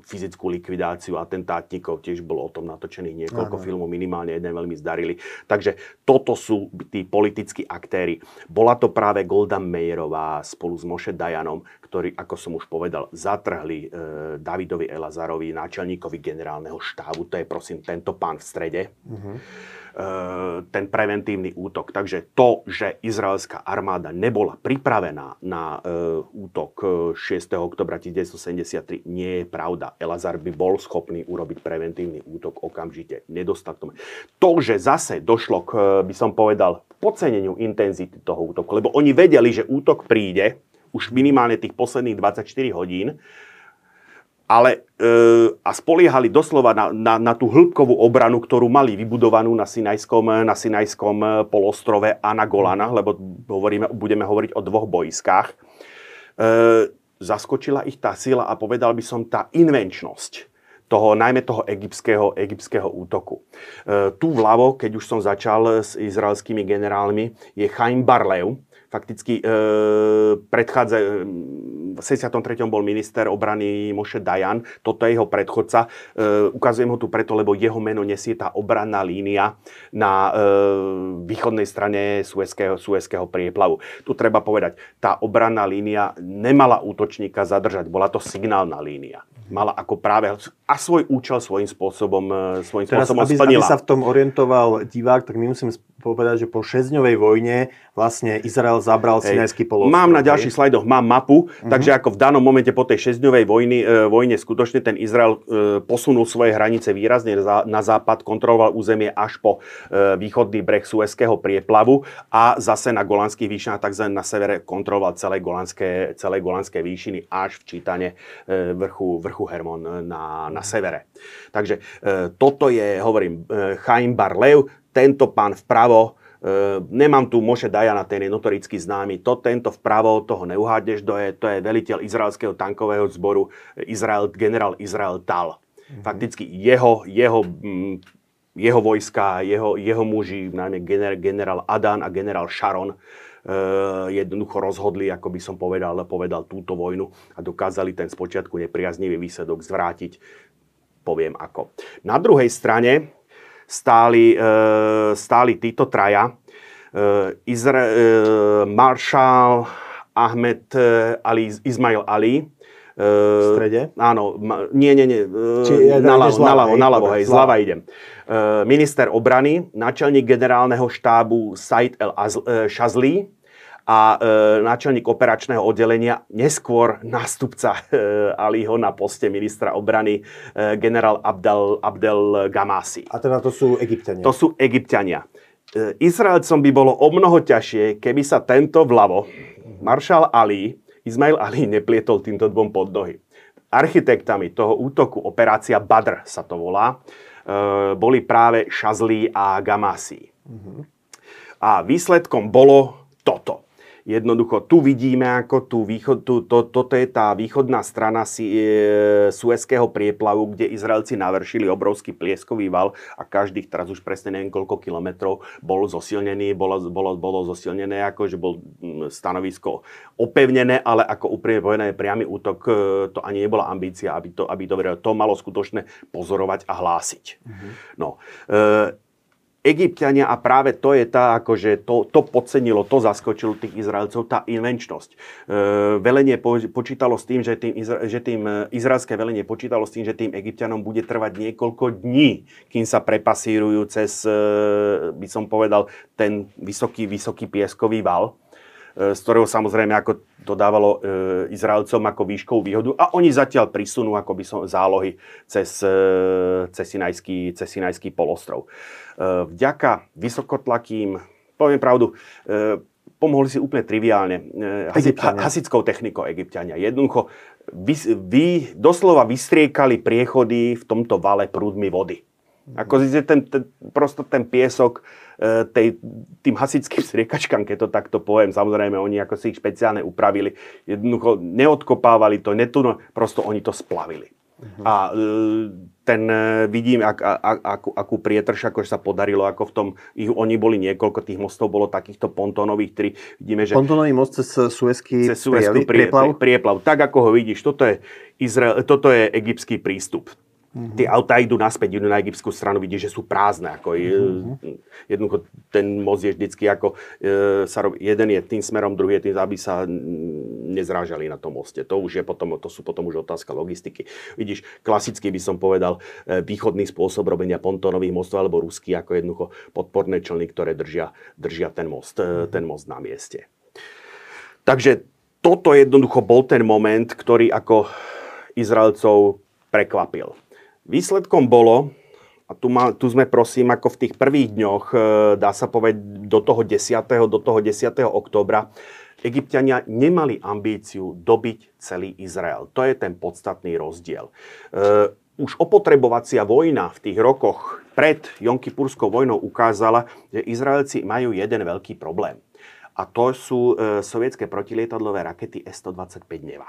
fyzickú likvidáciu atentátnikov, tiež bolo o tom natočených niekoľko Aha. filmov, minimálne jeden veľmi zdarili. Takže toto sú tí politickí aktéry. Bola to práve Golda Meyerová spolu s Moše Dajanom, ktorí, ako som už povedal, zatrhli e, Davidovi Elazarovi, náčelníkovi generálneho štábu, to je prosím tento pán v strede. Uh-huh ten preventívny útok. Takže to, že izraelská armáda nebola pripravená na útok 6. oktobra 1973, nie je pravda. Elazar by bol schopný urobiť preventívny útok okamžite. Nedostatkom. To, že zase došlo k, by som povedal, podceneniu intenzity toho útoku, lebo oni vedeli, že útok príde už minimálne tých posledných 24 hodín, ale e, a spoliehali doslova na, na, na tú hĺbkovú obranu, ktorú mali vybudovanú na Sinajskom, na Sinajskom e, polostrove a na Golana, lebo hovoríme, budeme hovoriť o dvoch boiskách. E, zaskočila ich tá sila a povedal by som tá invenčnosť toho, najmä toho egyptského, egyptského útoku. E, tu vľavo, keď už som začal s izraelskými generálmi, je Chaim Barlev, fakticky e, predchádza, e, v 63. bol minister obrany Moše Dajan, toto je jeho predchodca. E, ukazujem ho tu preto, lebo jeho meno nesie tá obranná línia na e, východnej strane Suezského, Suezského prieplavu. Tu treba povedať, tá obranná línia nemala útočníka zadržať, bola to signálna línia mala ako práve a svoj účel svojím spôsobom, e, svojím Teraz, spôsobom aby, splnila. Aby sa v tom orientoval divák, tak my musíme povedať, že po 6-dňovej vojne vlastne Izrael zabral Hej. Sinajský polostrov. Mám na ďalších slajdoch, mám mapu, uh-huh. takže ako v danom momente po tej 6-dňovej vojny, e, vojne skutočne ten Izrael e, posunul svoje hranice výrazne za, na západ, kontroloval územie až po e, východný breh Suezského prieplavu a zase na Golanských výšinách, takže na severe kontroloval celé Golanské, celé Golanské výšiny až v čítane e, vrchu, vrchu Hermon e, na, na severe. Takže e, toto je, hovorím, e, Chaim Barlev, tento pán vpravo, e, nemám tu Moše Dajana, ten je notoricky známy, to tento vpravo, toho neuhádneš, to je, to je veliteľ izraelského tankového zboru, Izrael, generál Izrael Tal. Mm-hmm. Fakticky jeho, jeho mm, jeho vojska, jeho, jeho muži, najmä generál Adan a generál Sharon, Eh, jednoducho rozhodli, ako by som povedal, povedal túto vojnu a dokázali ten spočiatku nepriaznivý výsledok zvrátiť. Poviem ako. Na druhej strane stáli, eh, stáli títo traja. Eh, Izra- Marshal Ahmed Ali, Ismail Ali, v strede? Áno, nie, nie, nie. Či naľavo, naľavo, naľavo, hej, zľava idem. Minister obrany, náčelník generálneho štábu Said El Shazli, a e, náčelník operačného oddelenia, neskôr nástupca e, Aliho na poste ministra obrany, e, generál Abdel, Abdel Gamasi. A teda to sú egyptiania? To sú egyptiania. E, Izraelcom by bolo o mnoho ťažšie, keby sa tento vľavo, maršal Ali, Ismail Ali neplietol týmto dvom pod nohy. Architektami toho útoku, operácia Badr sa to volá, e, boli práve Šazli a Gamasi. Uh-huh. A výsledkom bolo toto. Jednoducho tu vidíme, ako tu východ, tu, to, toto je tá východná strana si, e, Suezského prieplavu, kde Izraelci navršili obrovský plieskový val a každých, teraz už presne neviem koľko kilometrov, bol zosilnený, bolo, bolo, bolo zosilnené, ako že bol stanovisko opevnené, ale ako úprimne povedané priamy útok, e, to ani nebola ambícia, aby to, aby to, to malo skutočne pozorovať a hlásiť. Mm-hmm. No, e, Egyptiania a práve to je tá, akože to, to podcenilo, to zaskočilo tých Izraelcov, tá invenčnosť. E, velenie po, počítalo s tým, že tým, že tým e, izraelské velenie počítalo s tým, že tým Egyptianom bude trvať niekoľko dní, kým sa prepasírujú cez, e, by som povedal, ten vysoký, vysoký pieskový val z ktorého samozrejme ako to dávalo e, Izraelcom ako výškovú výhodu a oni zatiaľ prisunú ako by som zálohy cez, e, cez, Sinajský, cez Sinajský polostrov. E, vďaka vysokotlakým, poviem pravdu, e, pomohli si úplne triviálne e, hasickou technikou egyptiania. Jednoducho vy, vy doslova vystriekali priechody v tomto vale prúdmi vody. Ako ten, ten, prosto ten piesok tej, tým hasickým striekačkám, keď to takto poviem, samozrejme oni ako si ich špeciálne upravili, jednoducho neodkopávali to, netuno, prosto oni to splavili. Uh-huh. A ten vidím, ak, ak, akú, akú prietrž, ako sa podarilo, ako v tom, ich, oni boli niekoľko, tých mostov bolo takýchto pontónových tri. Vidíme, že... Pontónový most cez Suezky cez Suezky prieplav? prieplav. Tak, ako ho vidíš, toto je, Izrael, toto je egyptský prístup. Mm-hmm. Tie autá idú naspäť, idú na egyptskú stranu, vidíš, že sú prázdne. Ako mm-hmm. Jednoducho ten most je vždycky ako, e, sa robí, jeden je tým smerom, druhý je tým, aby sa nezrážali na tom moste. To už je potom, to sú potom už otázka logistiky. Vidíš, klasicky by som povedal, e, východný spôsob robenia pontónových mostov alebo ruský ako jednoducho podporné člny, ktoré držia, držia ten, most, mm-hmm. ten most na mieste. Takže toto jednoducho bol ten moment, ktorý ako Izraelcov prekvapil. Výsledkom bolo, a tu, ma, tu sme prosím ako v tých prvých dňoch, e, dá sa povedať do toho 10. do toho 10. októbra, Egyptiania nemali ambíciu dobiť celý Izrael. To je ten podstatný rozdiel. E, už opotrebovacia vojna v tých rokoch pred Jonkypurskou vojnou ukázala, že Izraelci majú jeden veľký problém. A to sú e, sovietské protilietadlové rakety S-125 Neva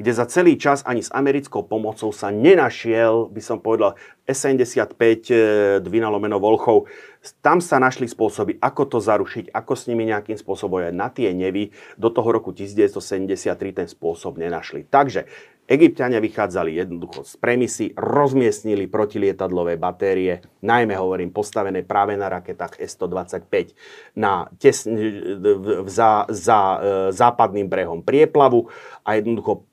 kde za celý čas ani s americkou pomocou sa nenašiel, by som povedal, S-75 Dvinalomeno Volchov. Tam sa našli spôsoby, ako to zarušiť, ako s nimi nejakým spôsobom aj na tie nevy. Do toho roku 1973 ten spôsob nenašli. Takže Egyptiania vychádzali jednoducho z premisy, rozmiestnili protilietadlové batérie, najmä hovorím postavené práve na raketách S-125 na tes, za, za e, západným brehom prieplavu a jednoducho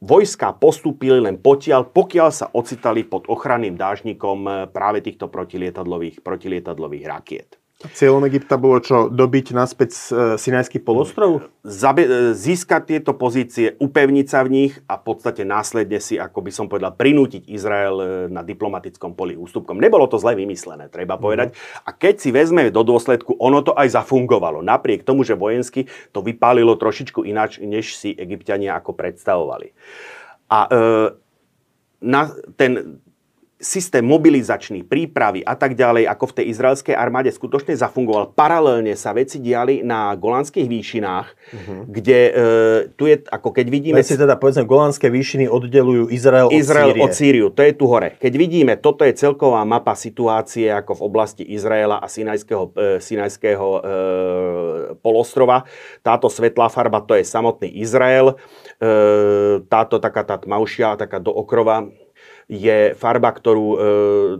vojska postúpili len potiaľ, pokiaľ sa ocitali pod ochranným dážnikom eh, práve týchto protilietadlových, protilietadlových rakiet. Cieľom Egypta bolo čo? Dobiť naspäť e, Sinajský polostrov? Zabe- e, získať tieto pozície, upevniť sa v nich a v podstate následne si, ako by som povedal, prinútiť Izrael e, na diplomatickom poli ústupkom. Nebolo to zle vymyslené, treba mm. povedať. A keď si vezmeme do dôsledku, ono to aj zafungovalo. Napriek tomu, že vojensky to vypálilo trošičku ináč, než si egyptiania ako predstavovali. A e, na, ten, systém mobilizačný, prípravy a tak ďalej, ako v tej izraelskej armáde skutočne zafungoval. Paralelne sa veci diali na Golanských výšinách, uh-huh. kde e, tu je, ako keď vidíme... si teda povedzme, Golanské výšiny oddelujú Izrael, Izrael od Sýrie. od Sýriu. To je tu hore. Keď vidíme, toto je celková mapa situácie ako v oblasti Izraela a Sinajského, e, Sinajského e, polostrova. Táto svetlá farba, to je samotný Izrael. E, táto taká tá tmavšia, taká dookrova, je farba, ktorú, e,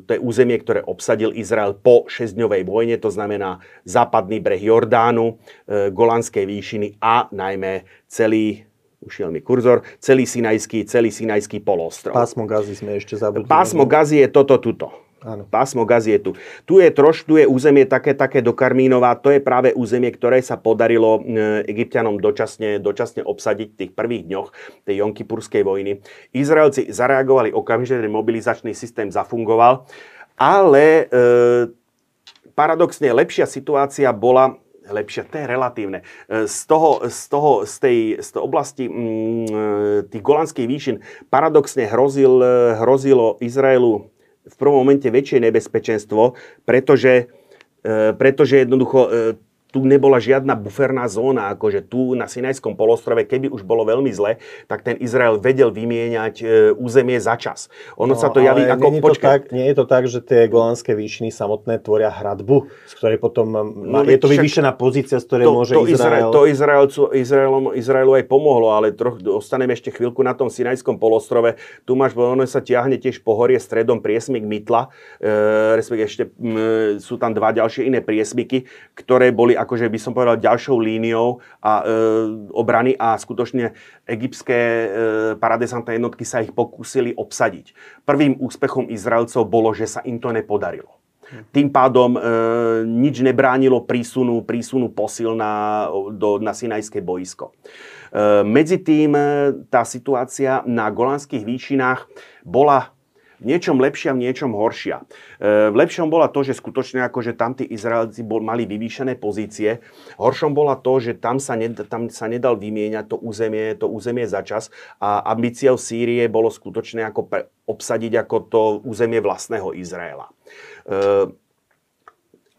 to je územie, ktoré obsadil Izrael po 6-dňovej vojne, to znamená západný breh Jordánu, e, Golanskej výšiny a najmä celý ušiel mi kurzor, celý Sinajský, celý Sinajský polostrov. Pásmo Gazy sme ešte zabudli. Pásmo Gazy je toto, tuto. Áno. Pásmo Gazy je tu. Tu je troš, tu je územie také, také do Karmínova, to je práve územie, ktoré sa podarilo e, egyptianom dočasne, dočasne obsadiť v tých prvých dňoch tej Jonkipurskej vojny. Izraelci zareagovali okamžite, mobilizačný systém zafungoval, ale e, paradoxne lepšia situácia bola lepšia, to je relatívne. E, z, toho, z, toho, z, tej, z tej oblasti mm, e, tých golandských výšin paradoxne hrozil, hrozilo Izraelu v prvom momente väčšie nebezpečenstvo, pretože, e, pretože jednoducho e, tu nebola žiadna buferná zóna, akože tu na Sinajskom polostrove, keby už bolo veľmi zle, tak ten Izrael vedel vymieňať e, územie za čas. Ono no, sa to javí ako... Nie je to, tak, nie je to tak, že tie golánske výšiny samotné tvoria hradbu, z ktorej potom... No, je to vyvýšená pozícia, z ktorej to, môže to Izrael... To Izraelcu, Izraelom, Izraelu aj pomohlo, ale troch, ostaneme ešte chvíľku na tom Sinajskom polostrove. Tu máš, ono sa tiahne tiež pohorie stredom priesmik Mytla, e, respektíve ešte e, sú tam dva ďalšie iné priesmiky, ktoré boli akože by som povedal ďalšou líniou a, e, obrany a skutočne egyptské e, paradesantné jednotky sa ich pokúsili obsadiť. Prvým úspechom Izraelcov bolo, že sa im to nepodarilo. Tým pádom e, nič nebránilo prísunu, prísunu posil na, do, na Sinajské boisko. E, medzi tým e, tá situácia na Golanských výšinách bola v niečom lepšia, v niečom horšia. V lepšom bola to, že skutočne akože tam tí Izraelci bol, mali vyvýšené pozície. Horšom bola to, že tam sa, ned, tam sa nedal vymieňať to územie, to územie za čas a ambíciou Sýrie bolo skutočne ako pre, obsadiť ako to územie vlastného Izraela. E,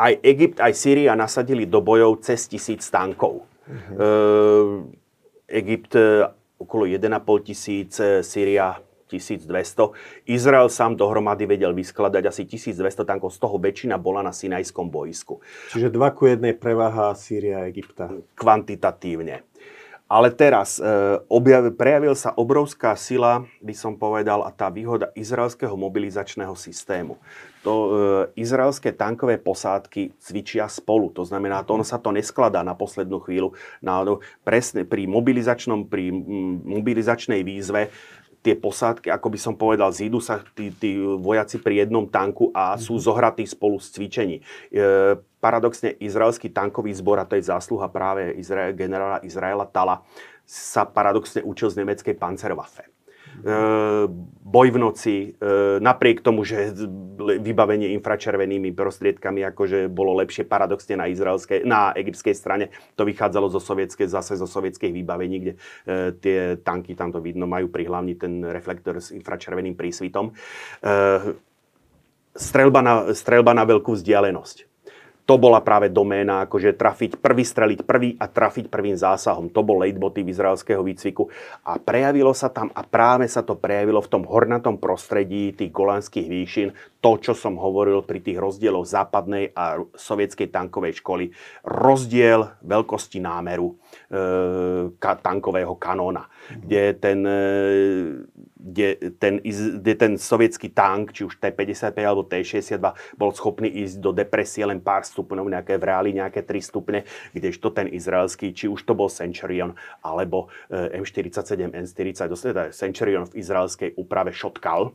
aj Egypt, aj Sýria nasadili do bojov cez tisíc tankov. Mhm. E, Egypt okolo 1,5 tisíc, Sýria 1200. Izrael sám dohromady vedel vyskladať asi 1200 tankov, z toho väčšina bola na Sinajskom boisku. Čiže 2 ku 1 preváha Sýria a Egypta. Kvantitatívne. Ale teraz e, objav, prejavil sa obrovská sila, by som povedal, a tá výhoda izraelského mobilizačného systému. To e, izraelské tankové posádky cvičia spolu. To znamená, to ono sa to neskladá na poslednú chvíľu. Na, no, presne pri mobilizačnom, pri m, mobilizačnej výzve tie posádky, ako by som povedal, zídu sa tí, tí vojaci pri jednom tanku a sú mhm. zohratí spolu s cvičení. E, paradoxne, izraelský tankový zbor, a to je zásluha práve Izrael, generála Izraela Tala, sa paradoxne učil z nemeckej Panzerwaffe. E, boj v noci, e, napriek tomu, že vybavenie infračervenými prostriedkami akože bolo lepšie paradoxne na, izraelskej, na egyptskej strane, to vychádzalo zo sovietskej, zase zo sovietských vybavení, kde e, tie tanky, tam vidno, majú pri hlavni ten reflektor s infračerveným prísvitom. Strelba na, strelba na veľkú vzdialenosť to bola práve doména, akože trafiť prvý, streliť prvý a trafiť prvým zásahom. To bol leitmotiv izraelského výcviku. A prejavilo sa tam, a práve sa to prejavilo v tom hornatom prostredí tých golánskych výšin, to, čo som hovoril pri tých rozdieloch západnej a sovietskej tankovej školy. Rozdiel veľkosti námeru e, ka, tankového kanóna, kde ten, e, kde ten, kde ten sovietský tank, či už T-55 alebo T-62, bol schopný ísť do depresie len pár stupňov, nejaké v reáli nejaké 3 stupne, kdežto ten izraelský, či už to bol Centurion alebo e, M47, N40, teda Centurion v izraelskej úprave Šotkal,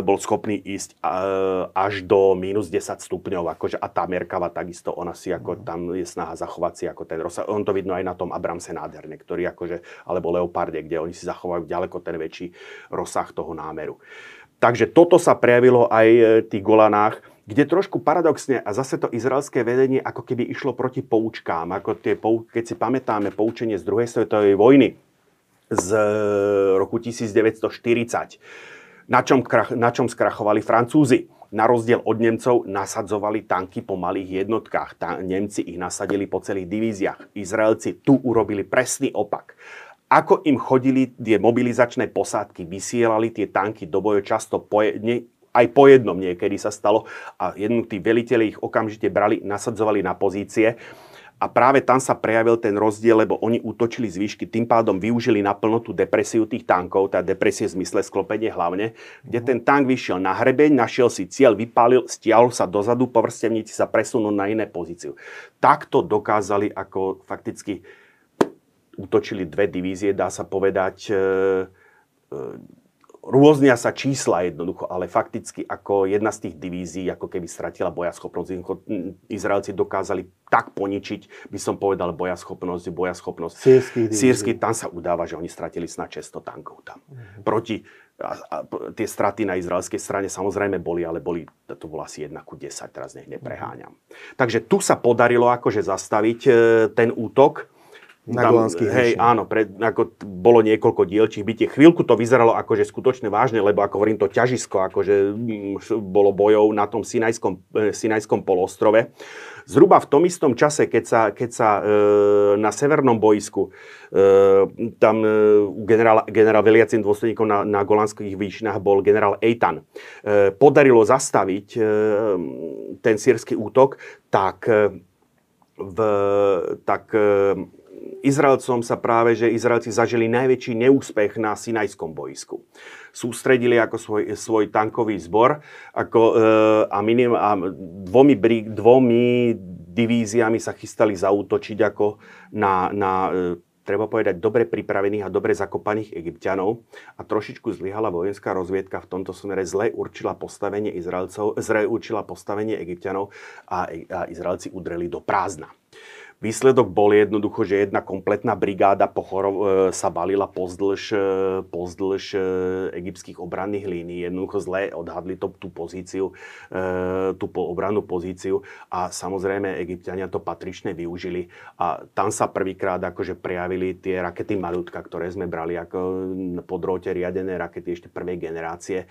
bol schopný ísť e, až do minus 10 stupňov. Akože, a tá Merkava takisto, ona si ako, mhm. tam je snaha zachovať si ako ten rozsah. On to vidno aj na tom Abramse nádherne, ktorý akože, alebo Leoparde, kde oni si zachovajú ďaleko ten väčší rozsah toho námeru. Takže toto sa prejavilo aj v tých Golanách kde trošku paradoxne, a zase to izraelské vedenie ako keby išlo proti poučkám, ako tie, keď si pamätáme poučenie z druhej svetovej vojny z roku 1940, na čom, na čom skrachovali Francúzi. Na rozdiel od Nemcov nasadzovali tanky po malých jednotkách. Tá, Nemci ich nasadili po celých divíziách. Izraelci tu urobili presný opak ako im chodili tie mobilizačné posádky, vysielali tie tanky do boja často po, ne, aj po jednom niekedy sa stalo a jednotí veliteľi ich okamžite brali, nasadzovali na pozície. A práve tam sa prejavil ten rozdiel, lebo oni útočili z výšky, tým pádom využili naplno tú depresiu tých tankov, tá depresie v zmysle sklopenie hlavne, kde ten tank vyšiel na hrebeň, našiel si cieľ, vypálil, stiahol sa dozadu, povrstevníci sa presunú na iné pozíciu. Takto dokázali, ako fakticky útočili dve divízie, dá sa povedať, e, e, rôznia sa čísla jednoducho, ale fakticky ako jedna z tých divízií, ako keby stratila bojaschopnosť. Izraelci dokázali tak poničiť, by som povedal, bojaschopnosť, bojaschopnosť. Sírsky, tam sa udáva, že oni stratili snad 600 tankov tam. Uh-huh. Proti a, a, tie straty na izraelskej strane samozrejme boli, ale boli, to bolo asi 1 ku 10, teraz nech nepreháňam. Takže tu sa podarilo akože zastaviť e, ten útok na tam, Hej, áno, pre, ako bolo niekoľko dielčích bytie. Chvíľku to vyzeralo akože skutočne vážne, lebo ako hovorím, to ťažisko akože mm, bolo bojov na tom Sinajskom, e, Sinajskom polostrove. Zhruba v tom istom čase, keď sa, keď sa e, na severnom boisku e, tam e, generál, generál veliacim dôstojníkov na, na Golanských výšinách bol generál Eitan, e, podarilo zastaviť e, ten sírsky útok, tak e, v, tak e, Izraelcom sa práve, že Izraelci zažili najväčší neúspech na Sinajskom boisku. Sústredili ako svoj, svoj tankový zbor ako, e, a, minim, a dvomi, dvomi divíziami sa chystali zautočiť ako na, na e, treba povedať, dobre pripravených a dobre zakopaných egyptianov a trošičku zlyhala vojenská rozviedka v tomto smere, zle určila postavenie Izraelcov, zle určila postavenie egyptianov a, a Izraelci udreli do prázdna. Výsledok bol jednoducho, že jedna kompletná brigáda pochorov, e, sa balila pozdĺž, e, pozdĺž e, egyptských obranných línií. Jednoducho zle odhadli to, tú pozíciu, tú obrannú pozíciu a samozrejme egyptiania to patrične využili. A tam sa prvýkrát akože prejavili tie rakety Malutka, ktoré sme brali ako po dróte riadené rakety ešte prvej generácie.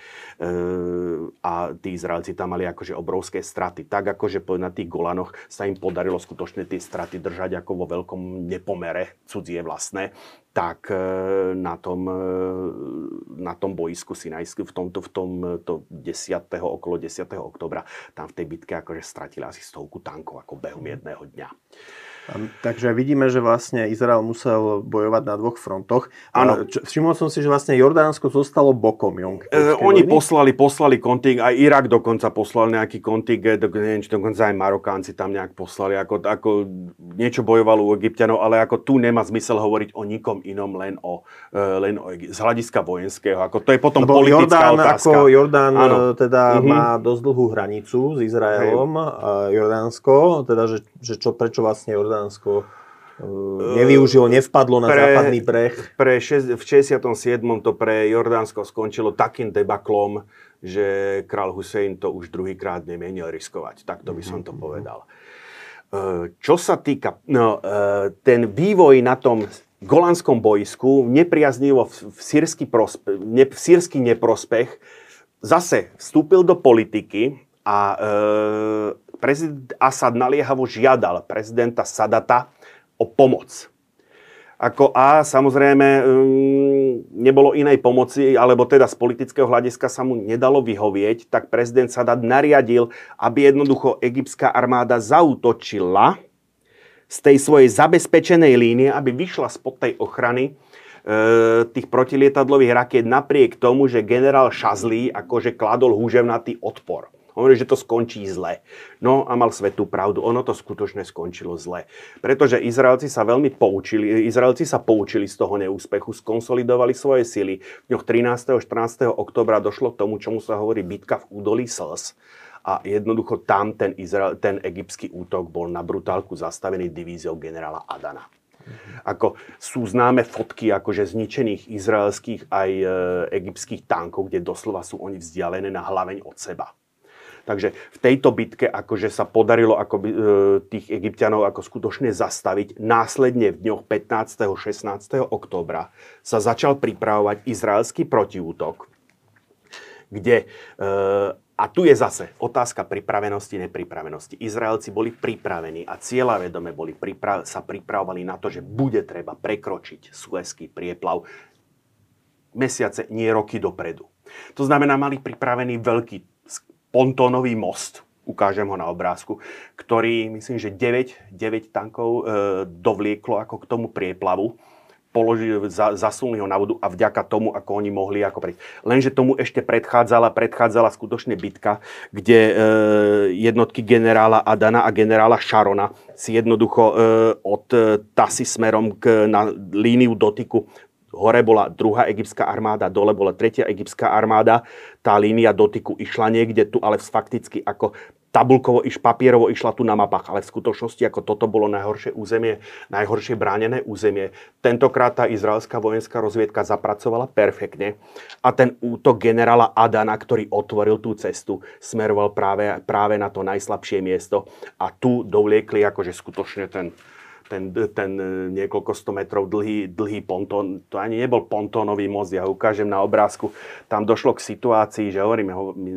A tí Izraelci tam mali akože obrovské straty. Tak akože na tých Golanoch sa im podarilo skutočne tie straty štáty držať ako vo veľkom nepomere cudzie vlastné, tak e, na tom, e, na tom boisku Sinajsku, v tomto, v tom to 10. okolo 10. oktobra, tam v tej bitke akože stratili asi stovku tankov ako behom jedného dňa. Takže vidíme, že vlastne Izrael musel bojovať na dvoch frontoch. Áno. Všimol som si, že vlastne Jordánsko zostalo bokom Jong. E, oni vojny? poslali, poslali konting, aj Irak dokonca poslal nejaký kontingent, neviem, či dokonca aj Marokánci tam nejak poslali, ako, ako niečo bojovalo u Egyptianov, ale ako tu nemá zmysel hovoriť o nikom inom, len o, e, len o z hľadiska vojenského. Ako to je potom Lebo politická Jordán, otázka. Ako Jordán Áno. E, teda uh-huh. má dosť dlhú hranicu s Izraelom, Hej. Jordánsko, teda že, že čo, prečo vlastne Jordán Jordánsko eh, nevyužilo, nevpadlo na pre, západný breh. Pre šest, v 67. to pre Jordánsko skončilo takým debaklom, že král Hussein to už druhýkrát nemienil riskovať. Takto by som to povedal. Eh, čo sa týka, no, eh, ten vývoj na tom golanskom bojsku nepriaznivo v, sírsky, prospe, ne, v sírsky neprospech zase vstúpil do politiky a prezident Assad naliehavo žiadal prezidenta Sadata o pomoc. Ako a samozrejme um, nebolo inej pomoci, alebo teda z politického hľadiska sa mu nedalo vyhovieť, tak prezident Sadat nariadil, aby jednoducho egyptská armáda zautočila z tej svojej zabezpečenej línie, aby vyšla spod tej ochrany e, tých protilietadlových rakiet napriek tomu, že generál Šazlí akože kladol húževnatý odpor. Hovorí, že to skončí zle. No a mal svetú pravdu. Ono to skutočne skončilo zle. Pretože Izraelci sa veľmi poučili, Izraelci sa poučili z toho neúspechu, skonsolidovali svoje sily. V dňoch 13. a 14. oktobra došlo k tomu, čomu sa hovorí bitka v údolí Slz. A jednoducho tam ten, Izrael, ten egyptský útok bol na brutálku zastavený divíziou generála Adana. Ako sú známe fotky akože zničených izraelských aj e, egyptských tankov, kde doslova sú oni vzdialené na hlaveň od seba. Takže v tejto bitke akože sa podarilo ako, e, tých egyptianov ako skutočne zastaviť. Následne v dňoch 15. 16. októbra sa začal pripravovať izraelský protiútok, kde e, a tu je zase otázka pripravenosti, nepripravenosti. Izraelci boli pripravení a vedome boli pripra- sa pripravovali na to, že bude treba prekročiť Suezký prieplav mesiace, nie roky dopredu. To znamená, mali pripravený veľký pontónový most, ukážem ho na obrázku, ktorý, myslím, že 9, 9 tankov e, dovlieklo ako k tomu prieplavu položili, za, zasunuli ho na vodu a vďaka tomu, ako oni mohli ako prejsť. Lenže tomu ešte predchádzala, predchádzala skutočne bitka, kde e, jednotky generála Adana a generála Šarona si jednoducho e, od e, Tasy smerom k, na líniu dotyku hore bola druhá egyptská armáda, dole bola tretia egyptská armáda. Tá línia dotyku išla niekde tu, ale fakticky ako tabulkovo iš papierovo išla tu na mapách, ale v skutočnosti ako toto bolo najhoršie územie, najhoršie bránené územie. Tentokrát tá izraelská vojenská rozviedka zapracovala perfektne a ten útok generála Adana, ktorý otvoril tú cestu, smeroval práve, práve na to najslabšie miesto a tu dovliekli akože skutočne ten, ten, ten e, niekoľko sto metrov dlhý, dlhý pontón, to ani nebol pontónový most, ja ukážem na obrázku, tam došlo k situácii, že hovoríme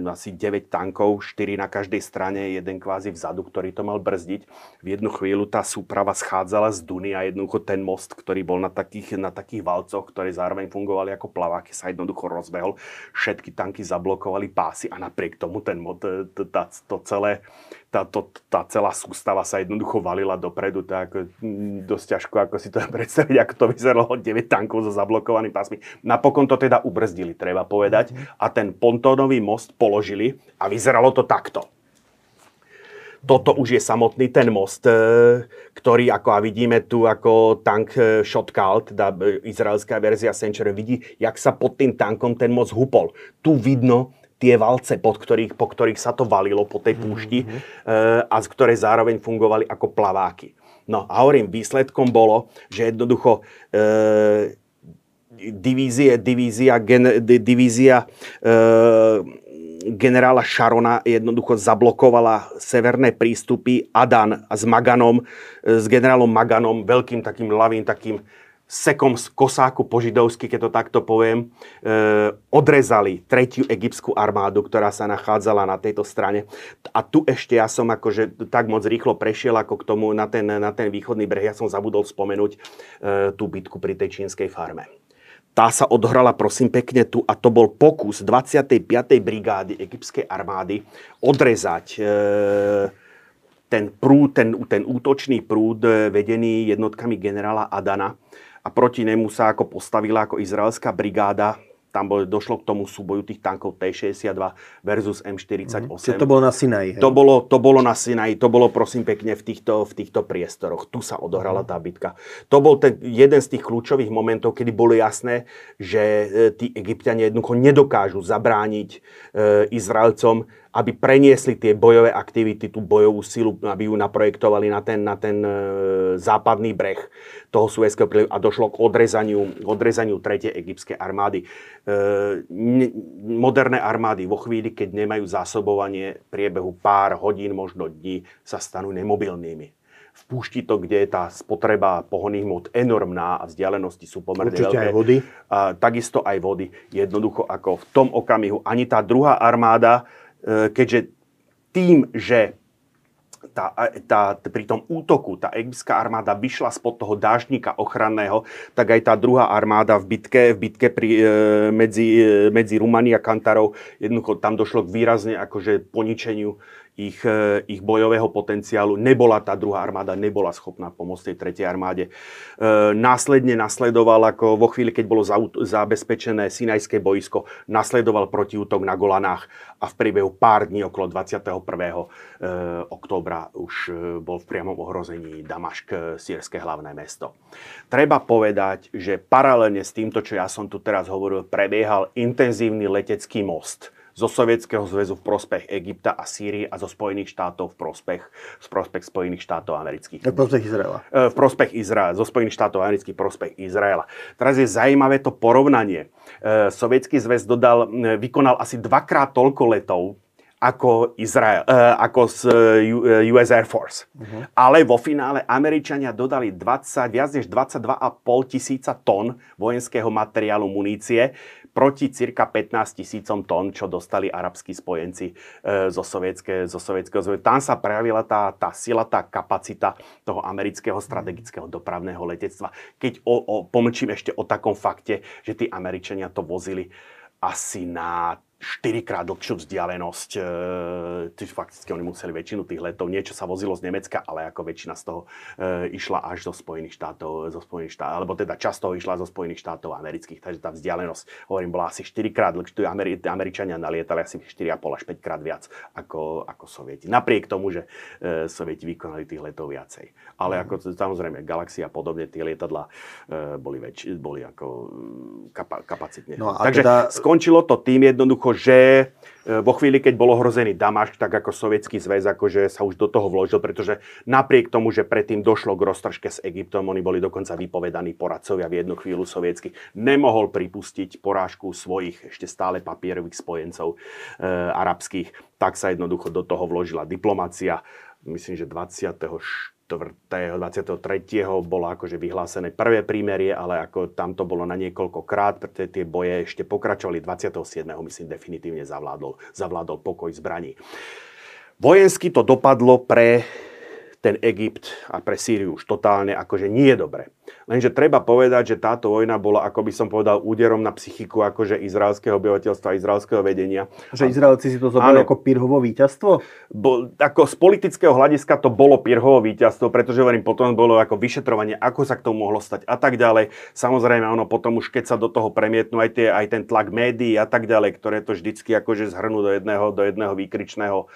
asi 9 tankov, 4 na každej strane, jeden kvázi vzadu, ktorý to mal brzdiť. V jednu chvíľu tá súprava schádzala z Duny a jednoducho ten most, ktorý bol na takých, na takých valcoch, ktoré zároveň fungovali ako plaváky, sa jednoducho rozbehol. Všetky tanky zablokovali pásy a napriek tomu ten mod, to, to celé tá, to, tá celá sústava sa jednoducho valila dopredu, tak mm, dosť ťažko ako si to predstaviť, ako to vyzeralo 9 tankov so zablokovanými pásmi. Napokon to teda ubrzdili, treba povedať, a ten pontónový most položili a vyzeralo to takto. Toto už je samotný ten most, e, ktorý, ako a vidíme tu, ako tank e, Shotcall, teda e, izraelská verzia Century, vidí, jak sa pod tým tankom ten most hupol. Tu vidno, tie valce, pod ktorých, po ktorých sa to valilo po tej púšti mm-hmm. a z ktoré zároveň fungovali ako plaváky. No a hovorím, výsledkom bolo, že jednoducho e, divízie, divízia, gen, divízia e, generála Šarona jednoducho zablokovala severné prístupy Adan s Maganom, s generálom Maganom, veľkým takým lavým, takým sekom z kosáku po židovsky, keď to takto poviem, e, odrezali tretiu egyptskú armádu, ktorá sa nachádzala na tejto strane. A tu ešte ja som akože tak moc rýchlo prešiel ako k tomu na ten, na ten východný breh. Ja som zabudol spomenúť e, tú bitku pri tej čínskej farme. Tá sa odhrala prosím pekne tu a to bol pokus 25. brigády egyptskej armády odrezať e, ten prúd, ten, ten útočný prúd vedený jednotkami generála Adana a proti nemu sa ako postavila ako izraelská brigáda tam bol, došlo k tomu súboju tých tankov T-62 versus M48. Mm, to bolo na Sinaji. To bolo, to bolo na Sinaji, to bolo prosím pekne v týchto, v týchto priestoroch. Tu sa odohrala mm. tá bitka. To bol ten, jeden z tých kľúčových momentov, kedy bolo jasné, že e, tí egyptiania jednoducho nedokážu zabrániť e, Izraelcom aby preniesli tie bojové aktivity, tú bojovú silu, aby ju naprojektovali na ten, na ten e, západný breh toho Suezského prílivu a došlo k odrezaniu, odrezaniu 3. egyptskej armády. E, ne, moderné armády vo chvíli, keď nemajú zásobovanie priebehu pár hodín, možno dní, sa stanú nemobilnými v púšti to, kde je tá spotreba pohonných mod enormná a vzdialenosti sú pomerne Určite veľké. aj vody. A, takisto aj vody. Jednoducho ako v tom okamihu ani tá druhá armáda keďže tým, že tá, tá, pri tom útoku tá egyptská armáda vyšla spod toho dážnika ochranného, tak aj tá druhá armáda v bitke, v bitke pri, e, medzi, e, medzi Rumani a Kantarov, jednoducho tam došlo k výrazne akože poničeniu ich, e, ich bojového potenciálu. Nebola tá druhá armáda, nebola schopná pomôcť tej tretej armáde. E, následne nasledoval, ako vo chvíli, keď bolo zabezpečené Sinajské boisko, nasledoval protiútok na Golanách a v priebehu pár dní okolo 21. E, októbra už e, bol v priamom ohrození Damašk, sírske hlavné mesto. Treba povedať, že paralelne s týmto, čo ja som tu teraz hovoril, prebiehal intenzívny letecký most – zo Sovietskeho zväzu v prospech Egypta a Sýrie a zo Spojených štátov v prospech, v prospech Spojených štátov amerických. V prospech Izraela. E, v prospech Izraela, zo Spojených štátov amerických prospech Izraela. Teraz je zaujímavé to porovnanie. E, Sovietský zväz dodal, e, vykonal asi dvakrát toľko letov ako, Izrael, ako z US Air Force. Uh-huh. Ale vo finále Američania dodali 20, viac než 22,5 tisíca tón vojenského materiálu munície proti cirka 15 tisícom tón, čo dostali arabskí spojenci e, zo, sovietské, zo sovietského zväzu. Tam sa prejavila tá, tá sila, tá kapacita toho amerického strategického dopravného letectva. Keď o, o, pomlčím ešte o takom fakte, že tí Američania to vozili asi na 4 krát dlhšiu vzdialenosť. E, fakticky oni museli väčšinu tých letov, niečo sa vozilo z Nemecka, ale ako väčšina z toho e, išla až zo Spojených štátov, zo Spojených štátov, alebo teda často išla zo Spojených štátov amerických, takže tá vzdialenosť, hovorím, bola asi 4 krát dlhšia. Ameri- Američania nalietali asi 4,5 až 5 krát viac ako, ako Sovieti. Napriek tomu, že e, Sovieti vykonali tých letov viacej. Ale ako samozrejme Galaxia a podobne, tie lietadla e, boli, väč- boli ako mm, kapa- kapacitne. No takže teda... skončilo to tým jednoducho ako že e, vo chvíli, keď bol ohrozený Damašk, tak ako sovietský zväz akože sa už do toho vložil, pretože napriek tomu, že predtým došlo k roztržke s Egyptom, oni boli dokonca vypovedaní poradcovia v jednu chvíľu sovietsky, nemohol pripustiť porážku svojich ešte stále papierových spojencov e, arabských, tak sa jednoducho do toho vložila diplomácia. Myslím, že 24 23. bolo akože vyhlásené prvé prímerie, ale ako tam to bolo na niekoľko krát, pretože tie boje ešte pokračovali 27. myslím definitívne zavládol, zavládol pokoj zbraní. Vojensky to dopadlo pre ten Egypt a pre Sýriu už totálne akože nie je dobre. Lenže treba povedať, že táto vojna bola, ako by som povedal, úderom na psychiku akože izraelského obyvateľstva, izraelského vedenia. Že Izraelci si to zobrali ako Pirhovo víťazstvo? Bo, ako z politického hľadiska to bolo Pirhovo víťazstvo, pretože hovorím, potom bolo ako vyšetrovanie, ako sa k tomu mohlo stať a tak ďalej. Samozrejme, ono potom už keď sa do toho premietnú aj, tie, aj ten tlak médií a tak ďalej, ktoré to vždycky akože zhrnú do jedného, do jedného výkričného, e,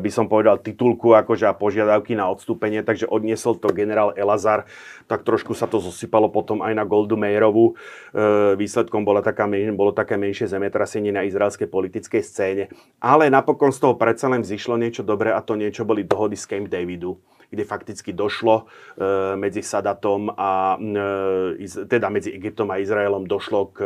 by som povedal, titulku akože a požiadavky na odstúpenie, takže odniesol to generál Elazar, tak trošku sa to zosypalo potom aj na Goldu Meyerovu. E, výsledkom bola taká, bolo také menšie zemetrasenie na izraelskej politickej scéne. Ale napokon z toho predsa len vzýšlo niečo dobré a to niečo boli dohody s Camp Davidu kde fakticky došlo e, medzi Sadatom a e, teda medzi Egyptom a Izraelom došlo k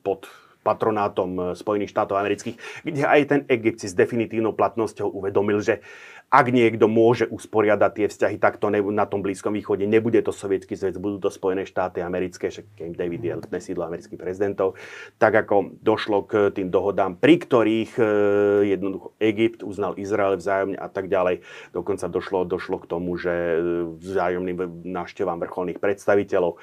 pod patronátom Spojených štátov amerických, kde aj ten Egypt si s definitívnou platnosťou uvedomil, že ak niekto môže usporiadať tie vzťahy takto na tom Blízkom východe, nebude to sovietský zväz, budú to Spojené štáty americké, však Camp David je letné sídlo amerických prezidentov, tak ako došlo k tým dohodám, pri ktorých e, jednoducho Egypt uznal Izrael vzájomne a tak ďalej. Dokonca došlo, došlo k tomu, že e, vzájomným návštevám vrcholných predstaviteľov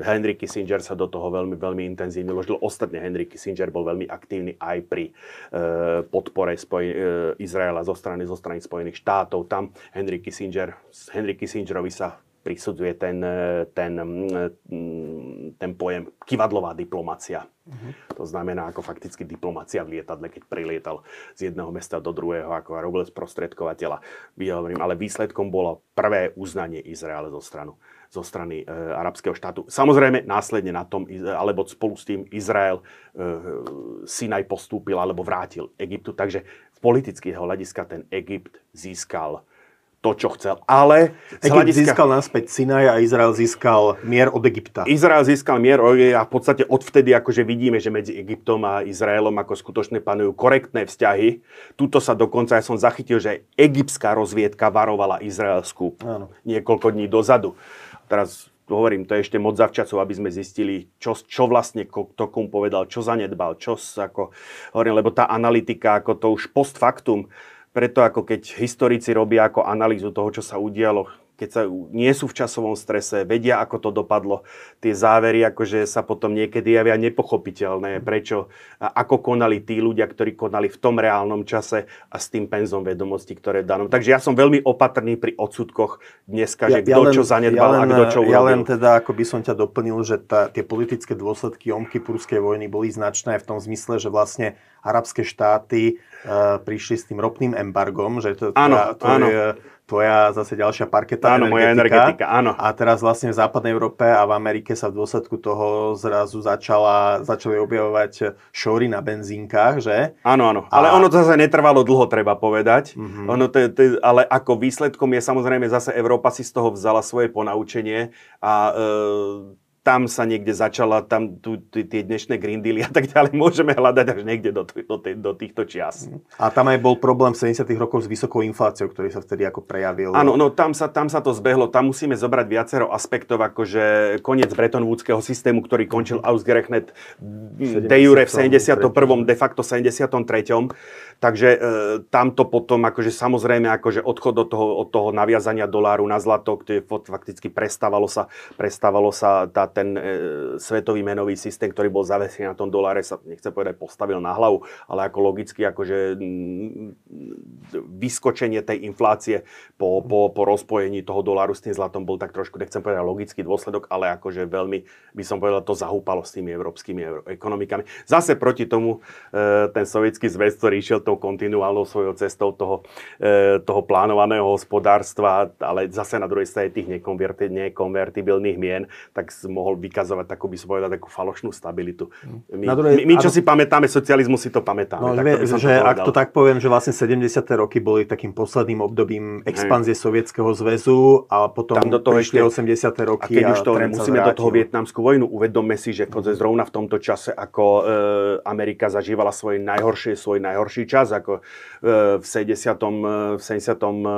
Henry Kissinger sa do toho veľmi, veľmi intenzívne ložil. Ostatne Henry Kissinger bol veľmi aktívny aj pri e, podpore spoj, e, Izraela zo strany, zo strany Spojených štátov. Tam Henry Kissinger, Henry Kissingerovi sa prisudzuje ten, e, ten, mm, ten pojem kivadlová diplomácia. Uh-huh. To znamená ako fakticky diplomácia v lietadle, keď prilietal z jedného mesta do druhého, ako robil sprostredkovateľa. Ale výsledkom bolo prvé uznanie Izraela zo stranu zo strany e, arabského štátu. Samozrejme, následne na tom, alebo spolu s tým Izrael e, Sinaj postúpil alebo vrátil Egyptu. Takže z politického hľadiska ten Egypt získal to, čo chcel. Ale Egypt hľadiska... získal naspäť Sinaj a Izrael získal mier od Egypta. Izrael získal mier a v podstate odvtedy akože vidíme, že medzi Egyptom a Izraelom ako skutočne panujú korektné vzťahy. Tuto sa dokonca, ja som zachytil, že egyptská rozviedka varovala Izraelsku Áno. niekoľko dní dozadu teraz hovorím, to je ešte moc zavčasov, aby sme zistili, čo, čo vlastne to komu povedal, čo zanedbal, čo ako, hovorím, lebo tá analytika, ako to už post factum, preto ako keď historici robia ako analýzu toho, čo sa udialo keď sa nie sú v časovom strese, vedia, ako to dopadlo. Tie závery akože sa potom niekedy javia nepochopiteľné, prečo a ako konali tí ľudia, ktorí konali v tom reálnom čase a s tým penzom vedomostí, ktoré danom. Takže ja som veľmi opatrný pri odsudkoch dneska, ja, že kto ja čo zanedbal ja len, a kto čo urobil. Ja len teda, ako by som ťa doplnil, že tá, tie politické dôsledky Omkypurskej vojny boli značné v tom zmysle, že vlastne arabské štáty uh, prišli s tým ropným embargom, že to, áno, to, to áno. je tvoja zase ďalšia parketa áno, energetika. moja energetika, áno. A teraz vlastne v západnej Európe a v Amerike sa v dôsledku toho zrazu začala, začali objavovať šory na benzínkach, že? Áno, áno. Ale a... ono to zase netrvalo dlho, treba povedať. Mm-hmm. Ono to, to, ale ako výsledkom je samozrejme zase Európa si z toho vzala svoje ponaučenie a e, tam sa niekde začala, tam tu, tu, tie dnešné Green Dealy a tak ďalej môžeme hľadať až niekde do, do, do týchto čias. A tam aj bol problém v 70. rokoch s vysokou infláciou, ktorý sa vtedy ako prejavil. Áno, no tam sa, tam sa to zbehlo. Tam musíme zobrať viacero aspektov, akože koniec Bretton Woodského systému, ktorý končil ausgerechnet de jure v 71. de facto 73. Takže e, tamto potom, akože samozrejme, akože odchod od toho, od toho naviazania doláru na zlato, kde fakticky prestávalo sa, prestávalo sa tá, ten e, svetový menový systém, ktorý bol zavesený na tom doláre, sa, nechce povedať, postavil na hlavu, ale ako logicky, akože m, vyskočenie tej inflácie po, po, po rozpojení toho doláru s tým zlatom bol tak trošku, nechcem povedať logický dôsledok, ale akože veľmi, by som povedal, to zahúpalo s tými európskymi ekonomikami. Zase proti tomu e, ten sovietský zväz, ktorý išiel tou kontinuálnou svojou cestou toho, e, toho plánovaného hospodárstva, ale zase na druhej strane tých nekonverti, nekonvertibilných mien, tak mohol vykazovať takú, by som povedal, takú falošnú stabilitu. My, druhej, my, my čo si pamätáme, socializmu si to pamätáme. No, tak vie, to že to ak to tak poviem, že vlastne 70. roky boli takým posledným obdobím expanzie. Sovietskeho zväzu a potom Tam do toho prišli ešte, 80. roky. A keď a už to musíme do toho vietnamskú vojnu, uvedomme si, že zrovna v tomto čase, ako e, Amerika zažívala svoj najhorší, svoj najhorší čas, ako e, v 70. V 72.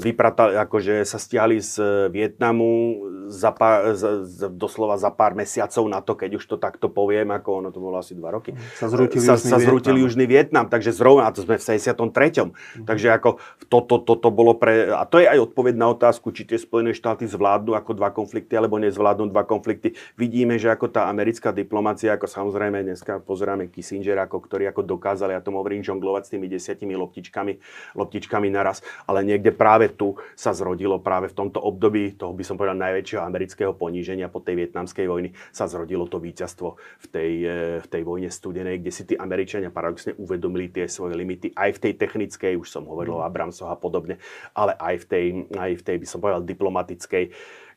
vyprata, akože sa stiahli z Vietnamu za pár, za, doslova za pár mesiacov na to, keď už to takto poviem, ako ono to bolo asi dva roky, sa zrútil, sa, Južný, sa zrútil Vietnam. Južný Vietnam, takže zrovna, to sme v 73. Mm-hmm. Takže ako toto, toto bolo pre, a to je aj odpoveď na otázku, či tie Spojené štáty zvládnu ako dva konflikty, alebo nezvládnu dva konflikty. Vidíme, že ako tá americká diplomácia, ako samozrejme dneska pozeráme Kissinger, ako, ktorý ako dokázal, ja tomu hovorím, žonglovať s tými desiatimi loptičkami, loptičkami naraz, ale niekde práve tu sa zrodilo práve v tomto období, toho by som povedal najväčšieho amerického poníženia po tej vietnamskej vojny, sa zrodilo to víťazstvo v tej, e, v tej vojne studenej, kde si tí Američania paradoxne uvedomili tie svoje limity aj v tej technickej, už som hovoril o Abramsoch a podobne, ale aj v tej, aj v tej by som povedal, diplomatickej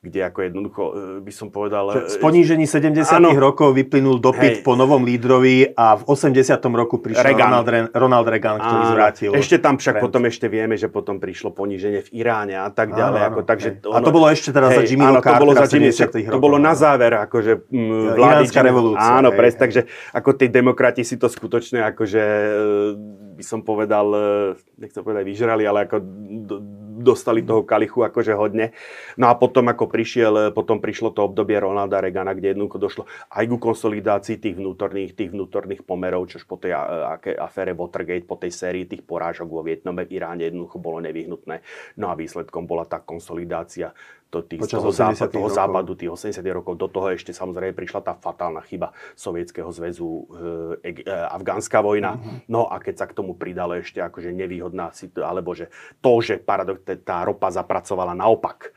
kde ako jednoducho by som povedal... Z ponížení 70 áno, rokov vyplynul dopyt hej, po novom lídrovi a v 80. roku prišiel Reagan. Ronald, Re- Ronald Reagan, ktorý áno, zvrátil. Ešte tam však trend. potom ešte vieme, že potom prišlo poníženie v Iráne a tak ďalej. Áno, ako, takže ono, a to bolo ešte teraz hej, za Jimmyho Cartera to bolo za Jimmy, To bolo na záver, akože mm, vlády... Iránska revolúcia. Áno, pres, takže ako tí demokrati si to skutočne akože by som povedal, nechcem povedať vyžrali, ale ako dostali toho kalichu akože hodne. No a potom ako prišiel, potom prišlo to obdobie Ronalda Reagana, kde jednoducho došlo aj ku konsolidácii tých vnútorných, tých vnútorných pomerov, čož po tej aké, afére Watergate, po tej sérii tých porážok vo Vietname, v Iráne jednoducho bolo nevyhnutné. No a výsledkom bola tá konsolidácia to, tých, toho, západ, toho západu, tých 80 rokov. Do toho ešte samozrejme prišla tá fatálna chyba Sovietskeho zväzu, e, e, afgánska vojna. Mm-hmm. No a keď sa k tomu pridalo ešte akože nevýhodná situácia, alebo že to, že paradox, tá ropa zapracovala naopak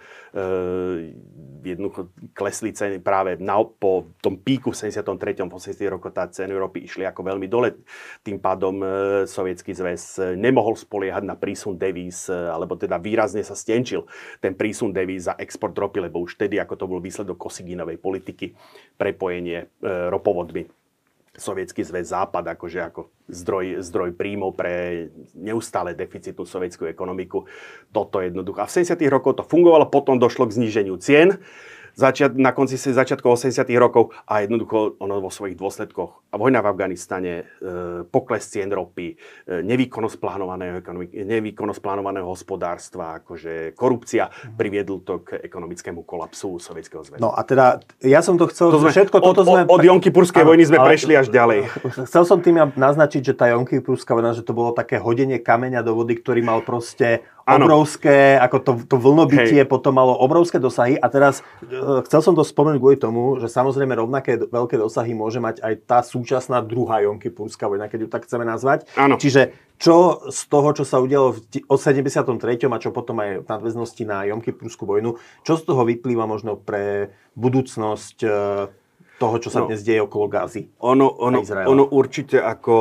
jednoducho klesli ceny práve na, po tom píku v 73. 80. roku tá ceny ropy išli ako veľmi dole. Tým pádom e, sovietský zväz nemohol spoliehať na prísun devíz, alebo teda výrazne sa stenčil ten prísun devíz za export ropy, lebo už vtedy, ako to bol výsledok Kosiginovej politiky, prepojenie ropovodmi sovietský zväz Západ akože ako zdroj, zdroj príjmov pre neustále deficitnú sovietskú ekonomiku. Toto jednoducho. A v 70. rokoch to fungovalo, potom došlo k zníženiu cien začiat, na konci začiatku 80 rokov a jednoducho ono vo svojich dôsledkoch. A vojna v Afganistane, e, pokles cien ropy, e, nevýkonnosť plánovaného, nevýkonnosť plánovaného hospodárstva, akože korupcia priviedol to k ekonomickému kolapsu Sovietskeho zväzu. No a teda, ja som to chcel, to sme, všetko toto od, sme... Od, od Jonkipurskej vojny sme ale, prešli až ďalej. Chcel som tým naznačiť, že tá Jonkipurská vojna, že to bolo také hodenie kameňa do vody, ktorý mal proste ano. obrovské, ako to, to vlnobytie Hej. potom malo obrovské dosahy a teraz e, chcel som to spomenúť kvôli tomu, že samozrejme rovnaké veľké dosahy môže mať aj tá súčasná druhá Jonkypurská vojna, keď ju tak chceme nazvať. Ano. Čiže čo z toho, čo sa udialo v 73. a čo potom aj v nadväznosti na Jonkypurskú vojnu, čo z toho vyplýva možno pre budúcnosť e, toho, čo sa no, dnes deje okolo Gázy. Ono, ono, ono určite ako,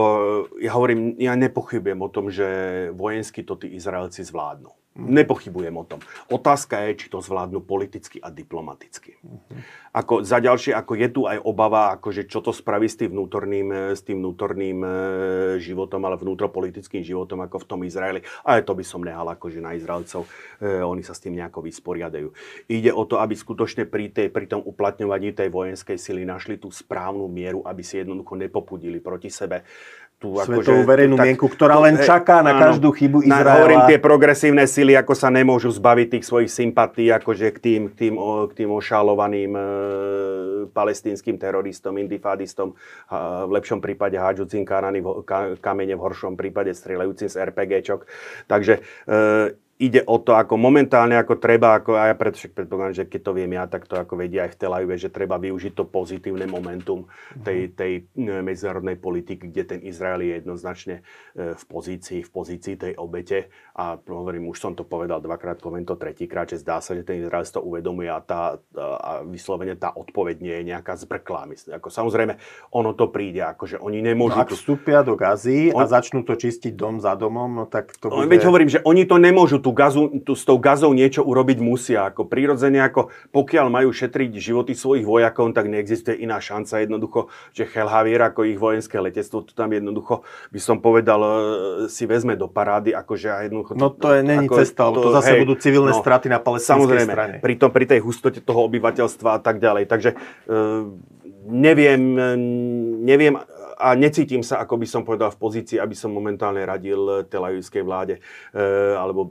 ja hovorím, ja nepochybujem o tom, že vojensky to tí Izraelci zvládnu. Nepochybujem o tom. Otázka je, či to zvládnu politicky a diplomaticky. Ako, za ďalšie, ako je tu aj obava, ako, že čo to spraví s tým vnútorným, s tým vnútorným e, životom, ale vnútropolitickým životom, ako v tom Izraeli. A to by som nehal akože na Izraelcov. E, oni sa s tým nejako vysporiadajú. Ide o to, aby skutočne pri, tej, pri tom uplatňovaní tej vojenskej sily našli tú správnu mieru, aby si jednoducho nepopudili proti sebe tú svetovú akože, verejnú tak, mienku, ktorá len čaká na áno, každú chybu Izraela. Na, hovorím, tie progresívne sily ako sa nemôžu zbaviť tých svojich sympatí akože k tým, k tým, k tým ošalovaným e, palestínskym teroristom, intifadistom, a v lepšom prípade hádžucím kamene, v horšom prípade strieľajúcim z RPGčok. Takže e, ide o to, ako momentálne, ako treba, ako, a ja však predpokladám, že keď to viem ja, tak to ako vedia aj v Tel Avive, že treba využiť to pozitívne momentum tej, mhm. tej e, medzinárodnej politiky, kde ten Izrael je jednoznačne e, v pozícii, v pozícii tej obete. A hovorím, už som to povedal dvakrát, poviem to tretíkrát, že zdá sa, že ten Izrael to uvedomuje a, tá, a vyslovene tá odpoveď nie je nejaká zbrklá. Myslím, ako samozrejme, ono to príde, akože oni nemôžu... No, ak vstúpia do Gazy on... a začnú to čistiť dom za domom, no tak to bude... Veď hovorím, že oni to nemôžu tú gazu, tú, s tou gazou niečo urobiť musia. Ako prirodzene, ako pokiaľ majú šetriť životy svojich vojakov, tak neexistuje iná šanca jednoducho, že Helhavier ako ich vojenské letectvo, to tam jednoducho by som povedal, e, si vezme do parády, akože aj jednoducho... No to je není ako, cesta, to, to zase hej, budú civilné no, straty na palestinskej strane. Pri, tom, pri tej hustote toho obyvateľstva a tak ďalej. Takže e, neviem, neviem a necítim sa, ako by som povedal, v pozícii, aby som momentálne radil telajovskej vláde e, alebo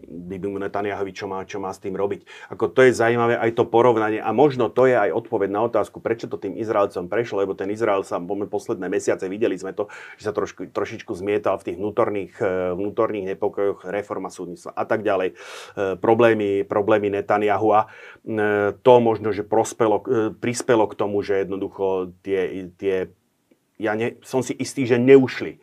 Bibimu Netanyahovi, čo má, čo má s tým robiť. Ako to je zaujímavé aj to porovnanie a možno to je aj odpoveď na otázku, prečo to tým Izraelcom prešlo, lebo ten Izrael sa posledné mesiace videli sme to, že sa trošku, trošičku zmietal v tých vnútorných, e, vnútorných nepokojoch, reforma súdnictva a tak ďalej, e, problémy, problémy Netanyahu a to možno, že prospelo, prispelo k tomu, že jednoducho tie, tie ja ne, som si istý, že neušli e,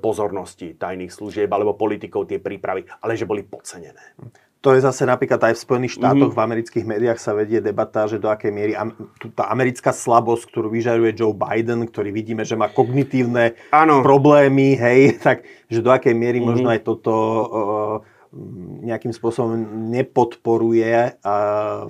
pozornosti tajných služieb alebo politikov tie prípravy, ale že boli podcenené. To je zase napríklad aj v Spojených štátoch, mm-hmm. v amerických médiách sa vedie debata, že do akej miery tá americká slabosť, ktorú vyžaruje Joe Biden, ktorý vidíme, že má kognitívne ano. problémy, hej, tak že do akej miery mm-hmm. možno aj toto uh, nejakým spôsobom nepodporuje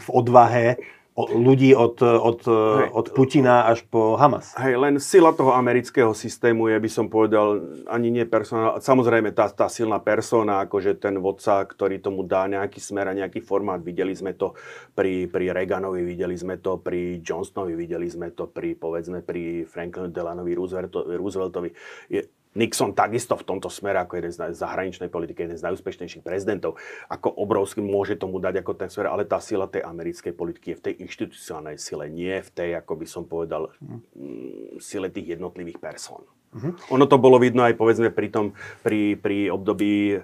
v odvahe ľudí od, od, Hej. od Putina až po Hamas. Hej, len sila toho amerického systému je, by som povedal, ani nie persona. Samozrejme, tá, tá silná persona, akože ten vodca, ktorý tomu dá nejaký smer a nejaký formát. Videli sme to pri, pri Reaganovi, videli sme to pri Johnsonovi, videli sme to pri, povedzme, pri Franklin Delanovi Rooseveltovi. Je, Nixon takisto v tomto smere, ako jeden z zahraničnej politiky, jeden z najúspešnejších prezidentov, ako obrovský môže tomu dať ako ten smer, ale tá sila tej americkej politiky je v tej inštitucionálnej sile, nie v tej, ako by som povedal, mm, sile tých jednotlivých persón. Uh-huh. Ono to bolo vidno aj povedzme pri, tom, pri, pri období e,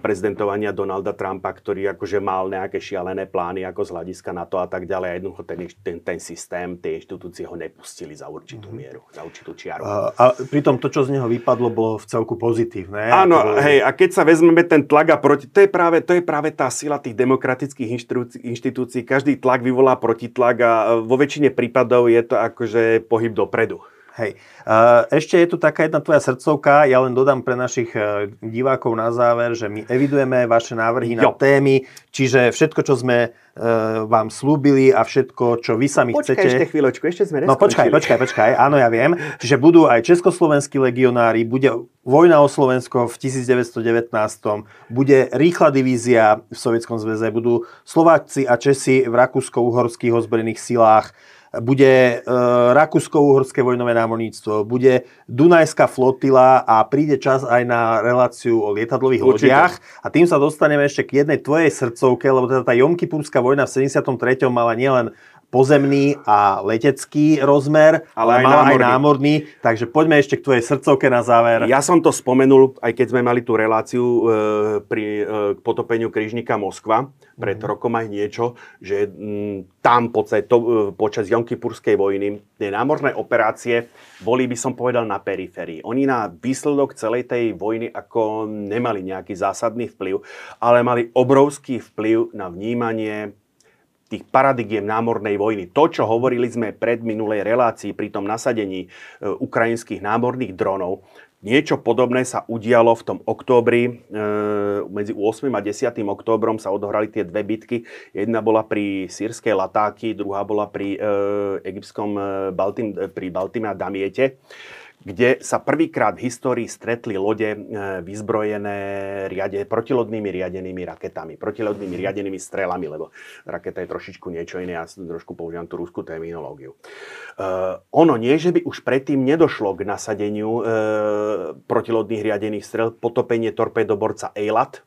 prezidentovania Donalda Trumpa, ktorý akože mal nejaké šialené plány ako z hľadiska na to a tak ďalej. A jednoducho ten, ten, ten systém, tie inštitúcie ho nepustili za určitú uh-huh. mieru, za určitú čiaru. A, a pritom to, čo z neho vypadlo, bolo v celku pozitívne. Áno, bolo... hej, a keď sa vezmeme ten tlak a proti, to je práve, to je práve tá sila tých demokratických inštitúcií, inštitúcií. Každý tlak vyvolá protitlak a vo väčšine prípadov je to akože pohyb dopredu. Hej. Ešte je tu taká jedna tvoja srdcovka, ja len dodám pre našich e, divákov na záver, že my evidujeme vaše návrhy jo. na témy, čiže všetko, čo sme e, vám slúbili a všetko, čo vy sami počkaj chcete... ešte chvíľočku, ešte sme No počkaj, počkaj, počkaj, áno, ja viem. Čiže budú aj československí legionári, bude vojna o Slovensko v 1919, bude rýchla divízia v Sovietskom zväze, budú Slováci a Česi v rakúsko-uhorských ozbrojených silách, bude e, Rakúsko-Uhorské vojnové námorníctvo, bude Dunajská flotila a príde čas aj na reláciu o lietadlových Určite. lodiach. A tým sa dostaneme ešte k jednej tvojej srdcovke, lebo teda tá Jomkypurská vojna v 73. mala nielen pozemný a letecký rozmer, ale, ale aj, námorný. aj námorný. Takže poďme ešte k tvojej srdcovke na záver. Ja som to spomenul, aj keď sme mali tú reláciu e, pri e, potopeniu križníka Moskva, pred mm. rokom aj niečo, že m, tam podstate, to, e, počas Jonkipurskej vojny tie námorné operácie boli, by som povedal, na periférii. Oni na výsledok celej tej vojny ako nemali nejaký zásadný vplyv, ale mali obrovský vplyv na vnímanie tých paradigiem námornej vojny. To, čo hovorili sme pred minulej relácii pri tom nasadení e, ukrajinských námorných dronov, niečo podobné sa udialo v tom októbri, e, medzi 8. a 10. októbrom sa odohrali tie dve bitky. Jedna bola pri sírskej Latáky, druhá bola pri e, egyptskom Baltým, pri Baltíme a Damiete kde sa prvýkrát v histórii stretli lode e, vyzbrojené riade, protilodnými riadenými raketami, protilodnými riadenými strelami, lebo raketa je trošičku niečo iné, ja trošku používam tú ruskú terminológiu. Uh, ono nie, že by už predtým nedošlo k nasadeniu uh, protilodných riadených strel, potopenie torpédoborca Eilat,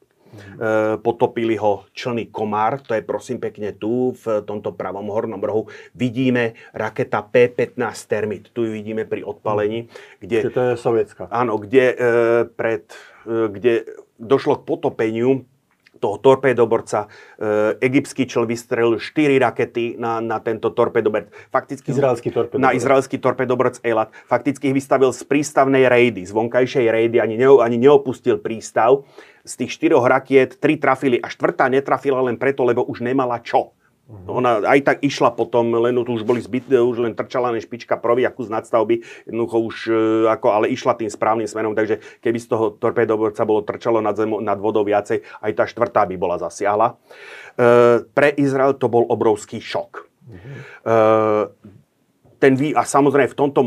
potopili ho člný Komár, to je prosím pekne tu, v tomto pravom hornom rohu. Vidíme raketa P-15 Termit, tu ju vidíme pri odpalení. Kde, to je sovietská. Áno, kde, e, pred, e, kde došlo k potopeniu toho torpédoborca. E, egyptský čel vystrelil 4 rakety na, na tento torpédoborc. Fakticky, izraelský torpédoborc. Na izraelský torpédoborc Eilat. Fakticky ich vystavil z prístavnej rejdy, z vonkajšej rejdy, ani, ne, ani neopustil prístav. Z tých štyroch rakiet tri trafili a štvrtá netrafila len preto, lebo už nemala čo. Uh-huh. Ona aj tak išla potom, len tu už boli zbyt, už len trčala len špička prvý, ako z nadstavby, jednoducho už e, ako, ale išla tým správnym smerom, takže keby z toho torpédoborca bolo trčalo nad, zem, nad vodou viacej, aj tá štvrtá by bola zasiahla. E, pre Izrael to bol obrovský šok. Uh-huh. E, ten vý, a samozrejme v tomto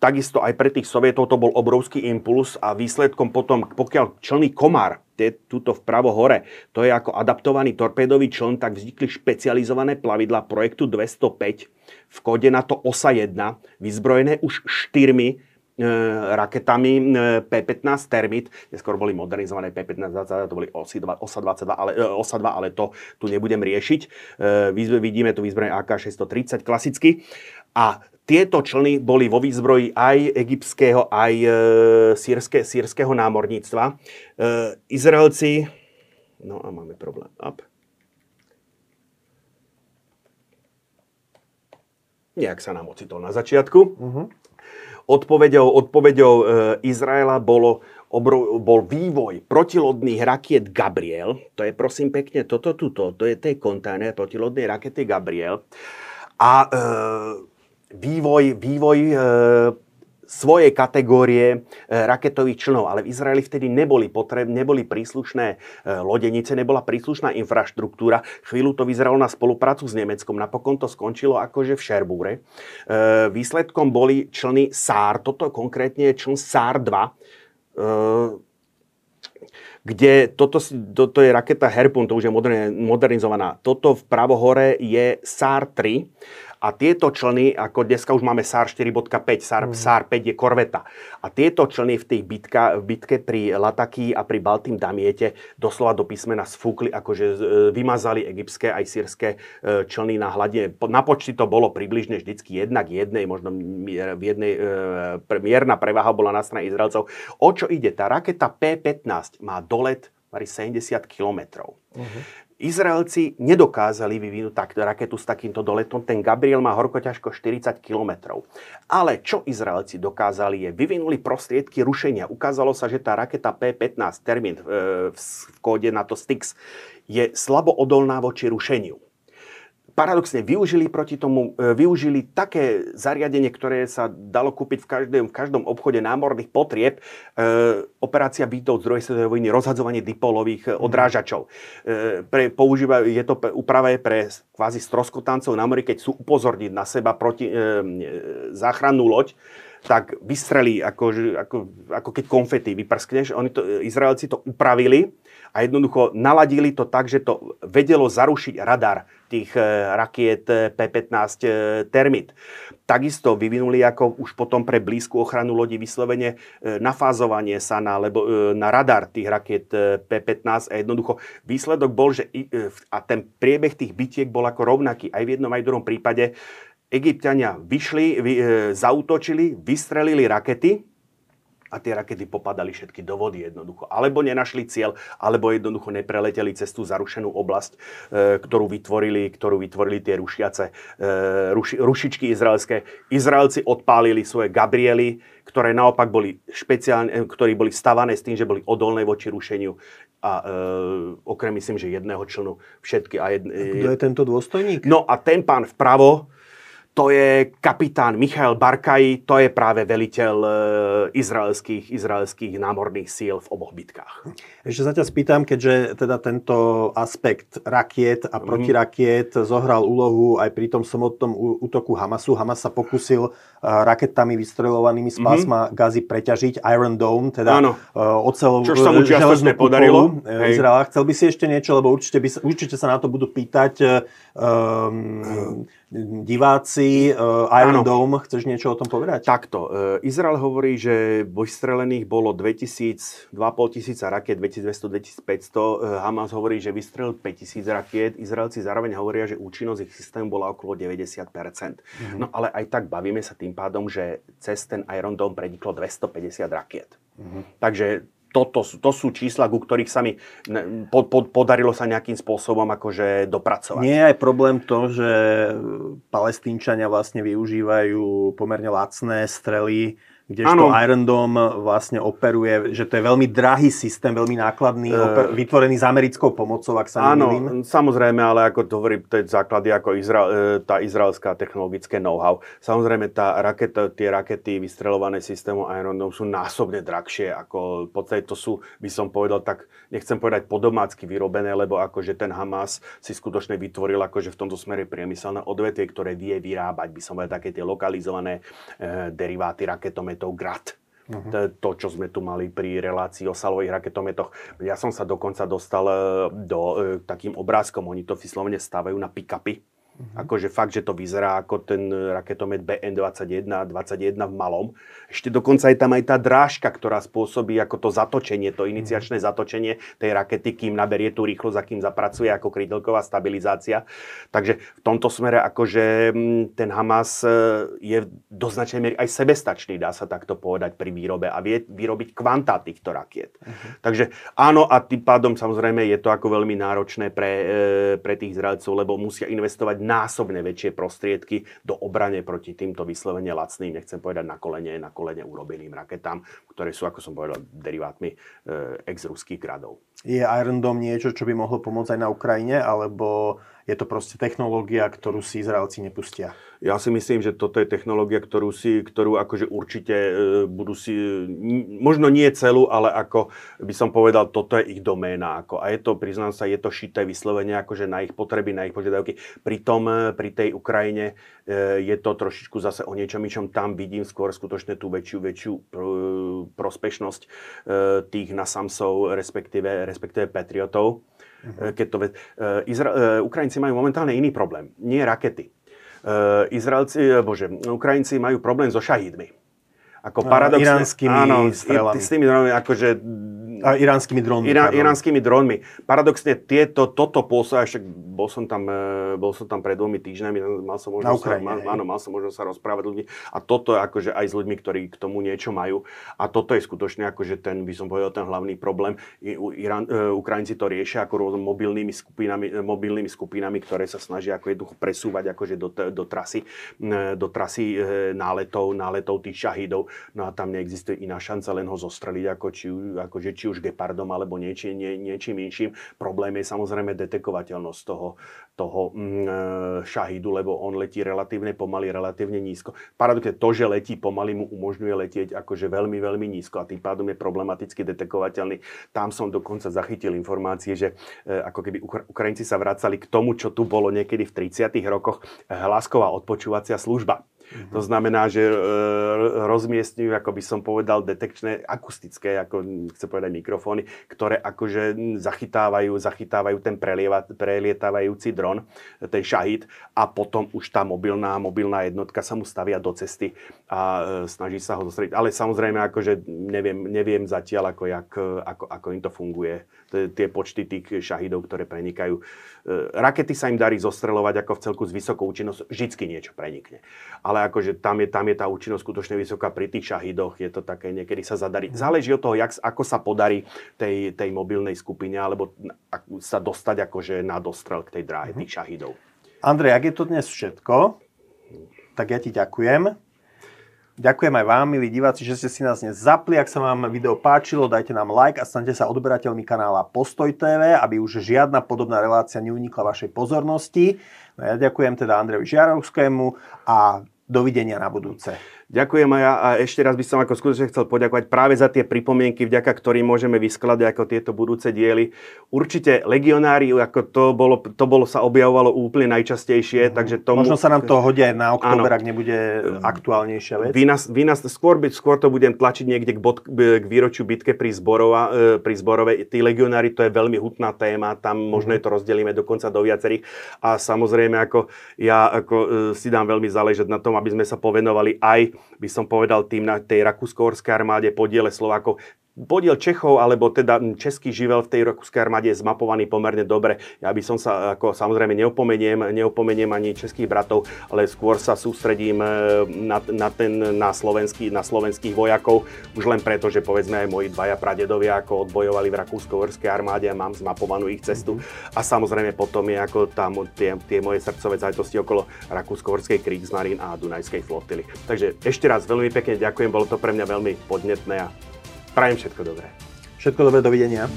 takisto aj pre tých sovietov to bol obrovský impuls a výsledkom potom, pokiaľ člný komár tuto vpravo hore, to je ako adaptovaný torpédový čln, tak vznikli špecializované plavidla projektu 205 v kóde na to OSA 1, vyzbrojené už štyrmi raketami e, P-15 Termit, neskôr boli modernizované P-15 to boli OSA 22, ale, e, OSA 2, ale to tu nebudem riešiť. E, vidíme tu vyzbrojené AK-630 klasicky. A tieto člny boli vo výzbroji aj egyptského, aj e, sírske, sírskeho námorníctva. E, Izraelci... No a máme problém. Up. Nejak sa nám ocitol na začiatku. Uh-huh. Odpovedou, odpovedou e, Izraela bolo, obrov, bol vývoj protilodných rakiet Gabriel. To je prosím pekne toto tuto. To je tej kontajner protilodnej rakety Gabriel. A e, vývoj, vývoj e, svojej kategórie e, raketových člnov, ale v Izraeli vtedy neboli, potreb, neboli príslušné e, lodenice, nebola príslušná infraštruktúra. Chvíľu to vyzeralo na spoluprácu s Nemeckom, napokon to skončilo akože v Šerbúre. E, výsledkom boli člny SAR, toto konkrétne je čln SAR 2, kde toto, toto je raketa Harpoon, to už je modernizovaná. Toto v pravohore je SAR 3 a tieto člny, ako dneska už máme SAR 4.5, SAR, mm. SAR 5 je korveta. A tieto člny v tej bitka, v bitke pri Lataky a pri Baltým Damiete doslova do písmena sfúkli, akože e, vymazali egyptské aj sírske e, člny na hladine. Na počty to bolo približne vždycky jednak jednej, možno v jednej e, mierna prevaha bola na strane Izraelcov. O čo ide? Tá raketa P-15 má dolet 70 kilometrov. Uh-huh. Izraelci nedokázali vyvinúť tak, raketu s takýmto doletom. Ten Gabriel má horko ťažko 40 km. Ale čo Izraelci dokázali je, vyvinuli prostriedky rušenia. Ukázalo sa, že tá raketa P-15, termín v, v kóde na to Styx, je slabo odolná voči rušeniu paradoxne využili proti tomu, e, využili také zariadenie, ktoré sa dalo kúpiť v každom, v každom obchode námorných potrieb, e, operácia bytov z druhej svetovej vojny, rozhadzovanie dipolových mm. odrážačov. E, pre, používa, je to úprava pre kvázi stroskotancov na mori, keď sú upozorniť na seba proti e, záchrannú loď, tak vystrelí ako, ako, ako keď konfety vyprskneš. Oni to, Izraelci to upravili a jednoducho naladili to tak, že to vedelo zarušiť radar tých e, rakiet e, P-15 e, Termit. Takisto vyvinuli ako už potom pre blízku ochranu lodi vyslovene nafázovanie sa na, lebo, na radar tých rakiet P-15 a jednoducho výsledok bol, že a ten priebeh tých bitiek bol ako rovnaký aj v jednom aj v druhom prípade. Egyptiania vyšli, vy, zautočili, vystrelili rakety, a tie rakety popadali všetky do vody jednoducho. Alebo nenašli cieľ, alebo jednoducho nepreleteli cez tú zarušenú oblasť, e, ktorú vytvorili, ktorú vytvorili tie rušiace, e, ruši, rušičky izraelské. Izraelci odpálili svoje Gabriely, ktoré naopak boli špeciálne, e, ktorí boli stavané s tým, že boli odolné voči rušeniu a e, okrem myslím, že jedného člnu všetky. A jedne, Kto je tento dôstojník? No a ten pán vpravo, to je kapitán Michael Barkaj, to je práve veliteľ e, izraelských, izraelských námorných síl v oboch bitkách. Ešte sa ťa spýtam, keďže teda tento aspekt rakiet a mhm. protirakiet zohral úlohu aj pri tom samotnom útoku Hamasu. Hamas sa pokusil raketami vystrelovanými z mhm. pásma mm-hmm. Gazy preťažiť Iron Dome, teda Áno. E, ocel, Čo sa mu čiastočne podarilo. Izraela. Chcel by si ešte niečo, lebo určite, by, určite sa na to budú pýtať um, diváci, uh, Iron ano. Dome, chceš niečo o tom povedať? Takto. Izrael hovorí, že vystrelených bolo 2000, 2,5 tisíca rakiet, 2200, 2500. Uh, Hamas hovorí, že vystrelil 5000 rakiet. Izraelci zároveň hovoria, že účinnosť ich systému bola okolo 90%. Mm-hmm. No ale aj tak bavíme sa tým pádom, že cez ten Iron Dome preniklo 250 rakiet. Mm-hmm. Takže toto, to sú čísla, ku ktorých sa mi po, po, podarilo sa nejakým spôsobom akože dopracovať. Nie je aj problém to, že palestínčania vlastne využívajú pomerne lacné strely kdežto Iron Dome vlastne operuje, že to je veľmi drahý systém, veľmi nákladný, uh, oper, vytvorený s americkou pomocou, ak sa Áno, nemýlim. samozrejme, ale ako to hovorí, to je základy ako Izra- e, tá izraelská technologické know-how. Samozrejme, tá raketa, tie rakety vystrelované systémom Iron Dome sú násobne drahšie, ako v podstate to sú, by som povedal, tak nechcem povedať podomácky vyrobené, lebo akože ten Hamas si skutočne vytvoril akože v tomto smere priemyselné odvetvie, ktoré vie vyrábať, by som povedal, také tie lokalizované e, deriváty raketom raketou Grad. Uh-huh. To, to, čo sme tu mali pri relácii o salových raketometoch. Ja som sa dokonca dostal e, do e, takým obrázkom, oni to vyslovene stavajú na pick-upy Uh-huh. Akože fakt, že to vyzerá ako ten raketomet BN-21, 21 v malom. Ešte dokonca je tam aj tá drážka, ktorá spôsobí ako to zatočenie, to iniciačné uh-huh. zatočenie tej rakety, kým naberie tú rýchlosť a kým zapracuje ako krydelková stabilizácia. Takže v tomto smere akože mm, ten Hamas e, je do značnej miery aj sebestačný, dá sa takto povedať, pri výrobe a vie vyrobiť kvantá týchto rakiet. Uh-huh. Takže áno a tým pádom samozrejme je to ako veľmi náročné pre, e, pre tých Izraelcov, lebo musia investovať násobne väčšie prostriedky do obrane proti týmto vyslovene lacným, nechcem povedať na kolene, na kolene urobeným raketám, ktoré sú, ako som povedal, derivátmi e, ex-ruských gradov. Je Iron Dome niečo, čo by mohlo pomôcť aj na Ukrajine, alebo je to proste technológia, ktorú si Izraelci nepustia. Ja si myslím, že toto je technológia, ktorú, si, ktorú akože určite e, budú si, možno nie celú, ale ako by som povedal, toto je ich doména. Ako, a je to, priznám sa, je to šité vyslovene akože na ich potreby, na ich požiadavky. Tom, e, pri tej Ukrajine e, je to trošičku zase o niečom, čom tam vidím skôr skutočne tú väčšiu, väčšiu prospešnosť tých nasamsov, respektíve, respektíve patriotov Uh-huh. Keď to, Izra- e, Ukrajinci majú momentálne iný problém. Nie rakety. Izraelci, bože, Ukrajinci majú problém so šahídmi. Ako paradoxne, áno, strelami. S tými akože a iránskymi dronmi. Irá, iránskymi dronmi. Paradoxne tieto, toto pôsobia, však bol som tam, e, bol som tam pred dvomi týždňami, mal som možnosť, Ukrajine, sa, mal, áno, mal som možnosť sa rozprávať ľudí a toto akože aj s ľuďmi, ktorí k tomu niečo majú a toto je skutočne akože ten, by som povedal, ten hlavný problém. Irán, uh, Ukrajinci to riešia ako rôznymi mobilnými skupinami, e, mobilnými skupinami, ktoré sa snažia ako jednoducho presúvať akože do, do trasy, do trasy náletov, náletov tých šahídov. No a tam neexistuje iná šanca len ho zostreliť, ako či, akože, či už gepardom alebo nieči, nie, niečím inším. Problém je samozrejme detekovateľnosť toho, toho mm, e, šahidu, lebo on letí relatívne pomaly, relatívne nízko. Paradoxne to, že letí pomaly, mu umožňuje letieť akože veľmi, veľmi nízko a tým pádom je problematicky detekovateľný. Tam som dokonca zachytil informácie, že e, ako keby Ukrajinci sa vracali k tomu, čo tu bolo niekedy v 30. rokoch, hlasková odpočúvacia služba. Mm-hmm. To znamená, že e, rozmiestňujú, ako by som povedal, detekčné, akustické, ako chce povedať mikrofóny, ktoré akože zachytávajú, zachytávajú ten prelieva, prelietávajúci dron, ten šahid a potom už tá mobilná, mobilná jednotka sa mu stavia do cesty a e, snaží sa ho zostrediť. Ale samozrejme, akože neviem, neviem zatiaľ, ako, jak, ako, ako im to funguje. Tie počty tých šahidov, ktoré prenikajú. E, rakety sa im darí zostrelovať ako v celku s vysokou účinnosťou. Vždycky niečo prenikne. Ale ale akože tam je, tam je tá účinnosť skutočne vysoká pri tých šahidoch, je to také, niekedy sa zadarí. Záleží od toho, jak, ako sa podarí tej, tej mobilnej skupine, alebo sa dostať akože na dostrel k tej dráhe tých šahidov. Andrej, ak je to dnes všetko, tak ja ti ďakujem. Ďakujem aj vám, milí diváci, že ste si nás dnes zapli. Ak sa vám video páčilo, dajte nám like a stante sa odberateľmi kanála Postoj TV, aby už žiadna podobná relácia neunikla vašej pozornosti. No ja ďakujem teda Andrejovi Žiarovskému a Dovidenia na budúce. Ďakujem ja a ešte raz by som ako skutočne chcel poďakovať práve za tie pripomienky, vďaka ktorým môžeme vyskladať ako tieto budúce diely. Určite legionári, ako to bolo, to bolo sa objavovalo úplne najčastejšie, mm-hmm. takže tomu... Možno sa nám to hodí aj na október, ak nebude aktuálnejšia vec. Vy nás, vy nás, skôr, skôr to budem tlačiť niekde k, bod, k výročiu bitke pri, Zborova, e, pri Zborove. Tí legionári, to je veľmi hutná téma, tam možno mm-hmm. to rozdelíme dokonca do viacerých. A samozrejme, ako ja ako, e, si dám veľmi záležať na tom, aby sme sa povenovali aj by som povedal, tým na tej rakúsko-horskej armáde podiele Slovákov podiel Čechov, alebo teda český živel v tej rakúskej armáde je zmapovaný pomerne dobre. Ja by som sa, ako samozrejme neopomeniem, neopomeniem ani českých bratov, ale skôr sa sústredím e, na, na, ten, na, slovenský, na slovenských vojakov, už len preto, že povedzme aj moji dvaja pradedovia ako odbojovali v rakúsko-horskej armáde a mám zmapovanú ich cestu. A samozrejme potom je ako tam tie, tie moje srdcové zájtosti okolo rakúsko-horskej Kriegsmarine a Dunajskej flotily. Takže ešte raz veľmi pekne ďakujem, bolo to pre mňa veľmi podnetné a Prajem všetko dobré. Všetko dobré, dovidenia.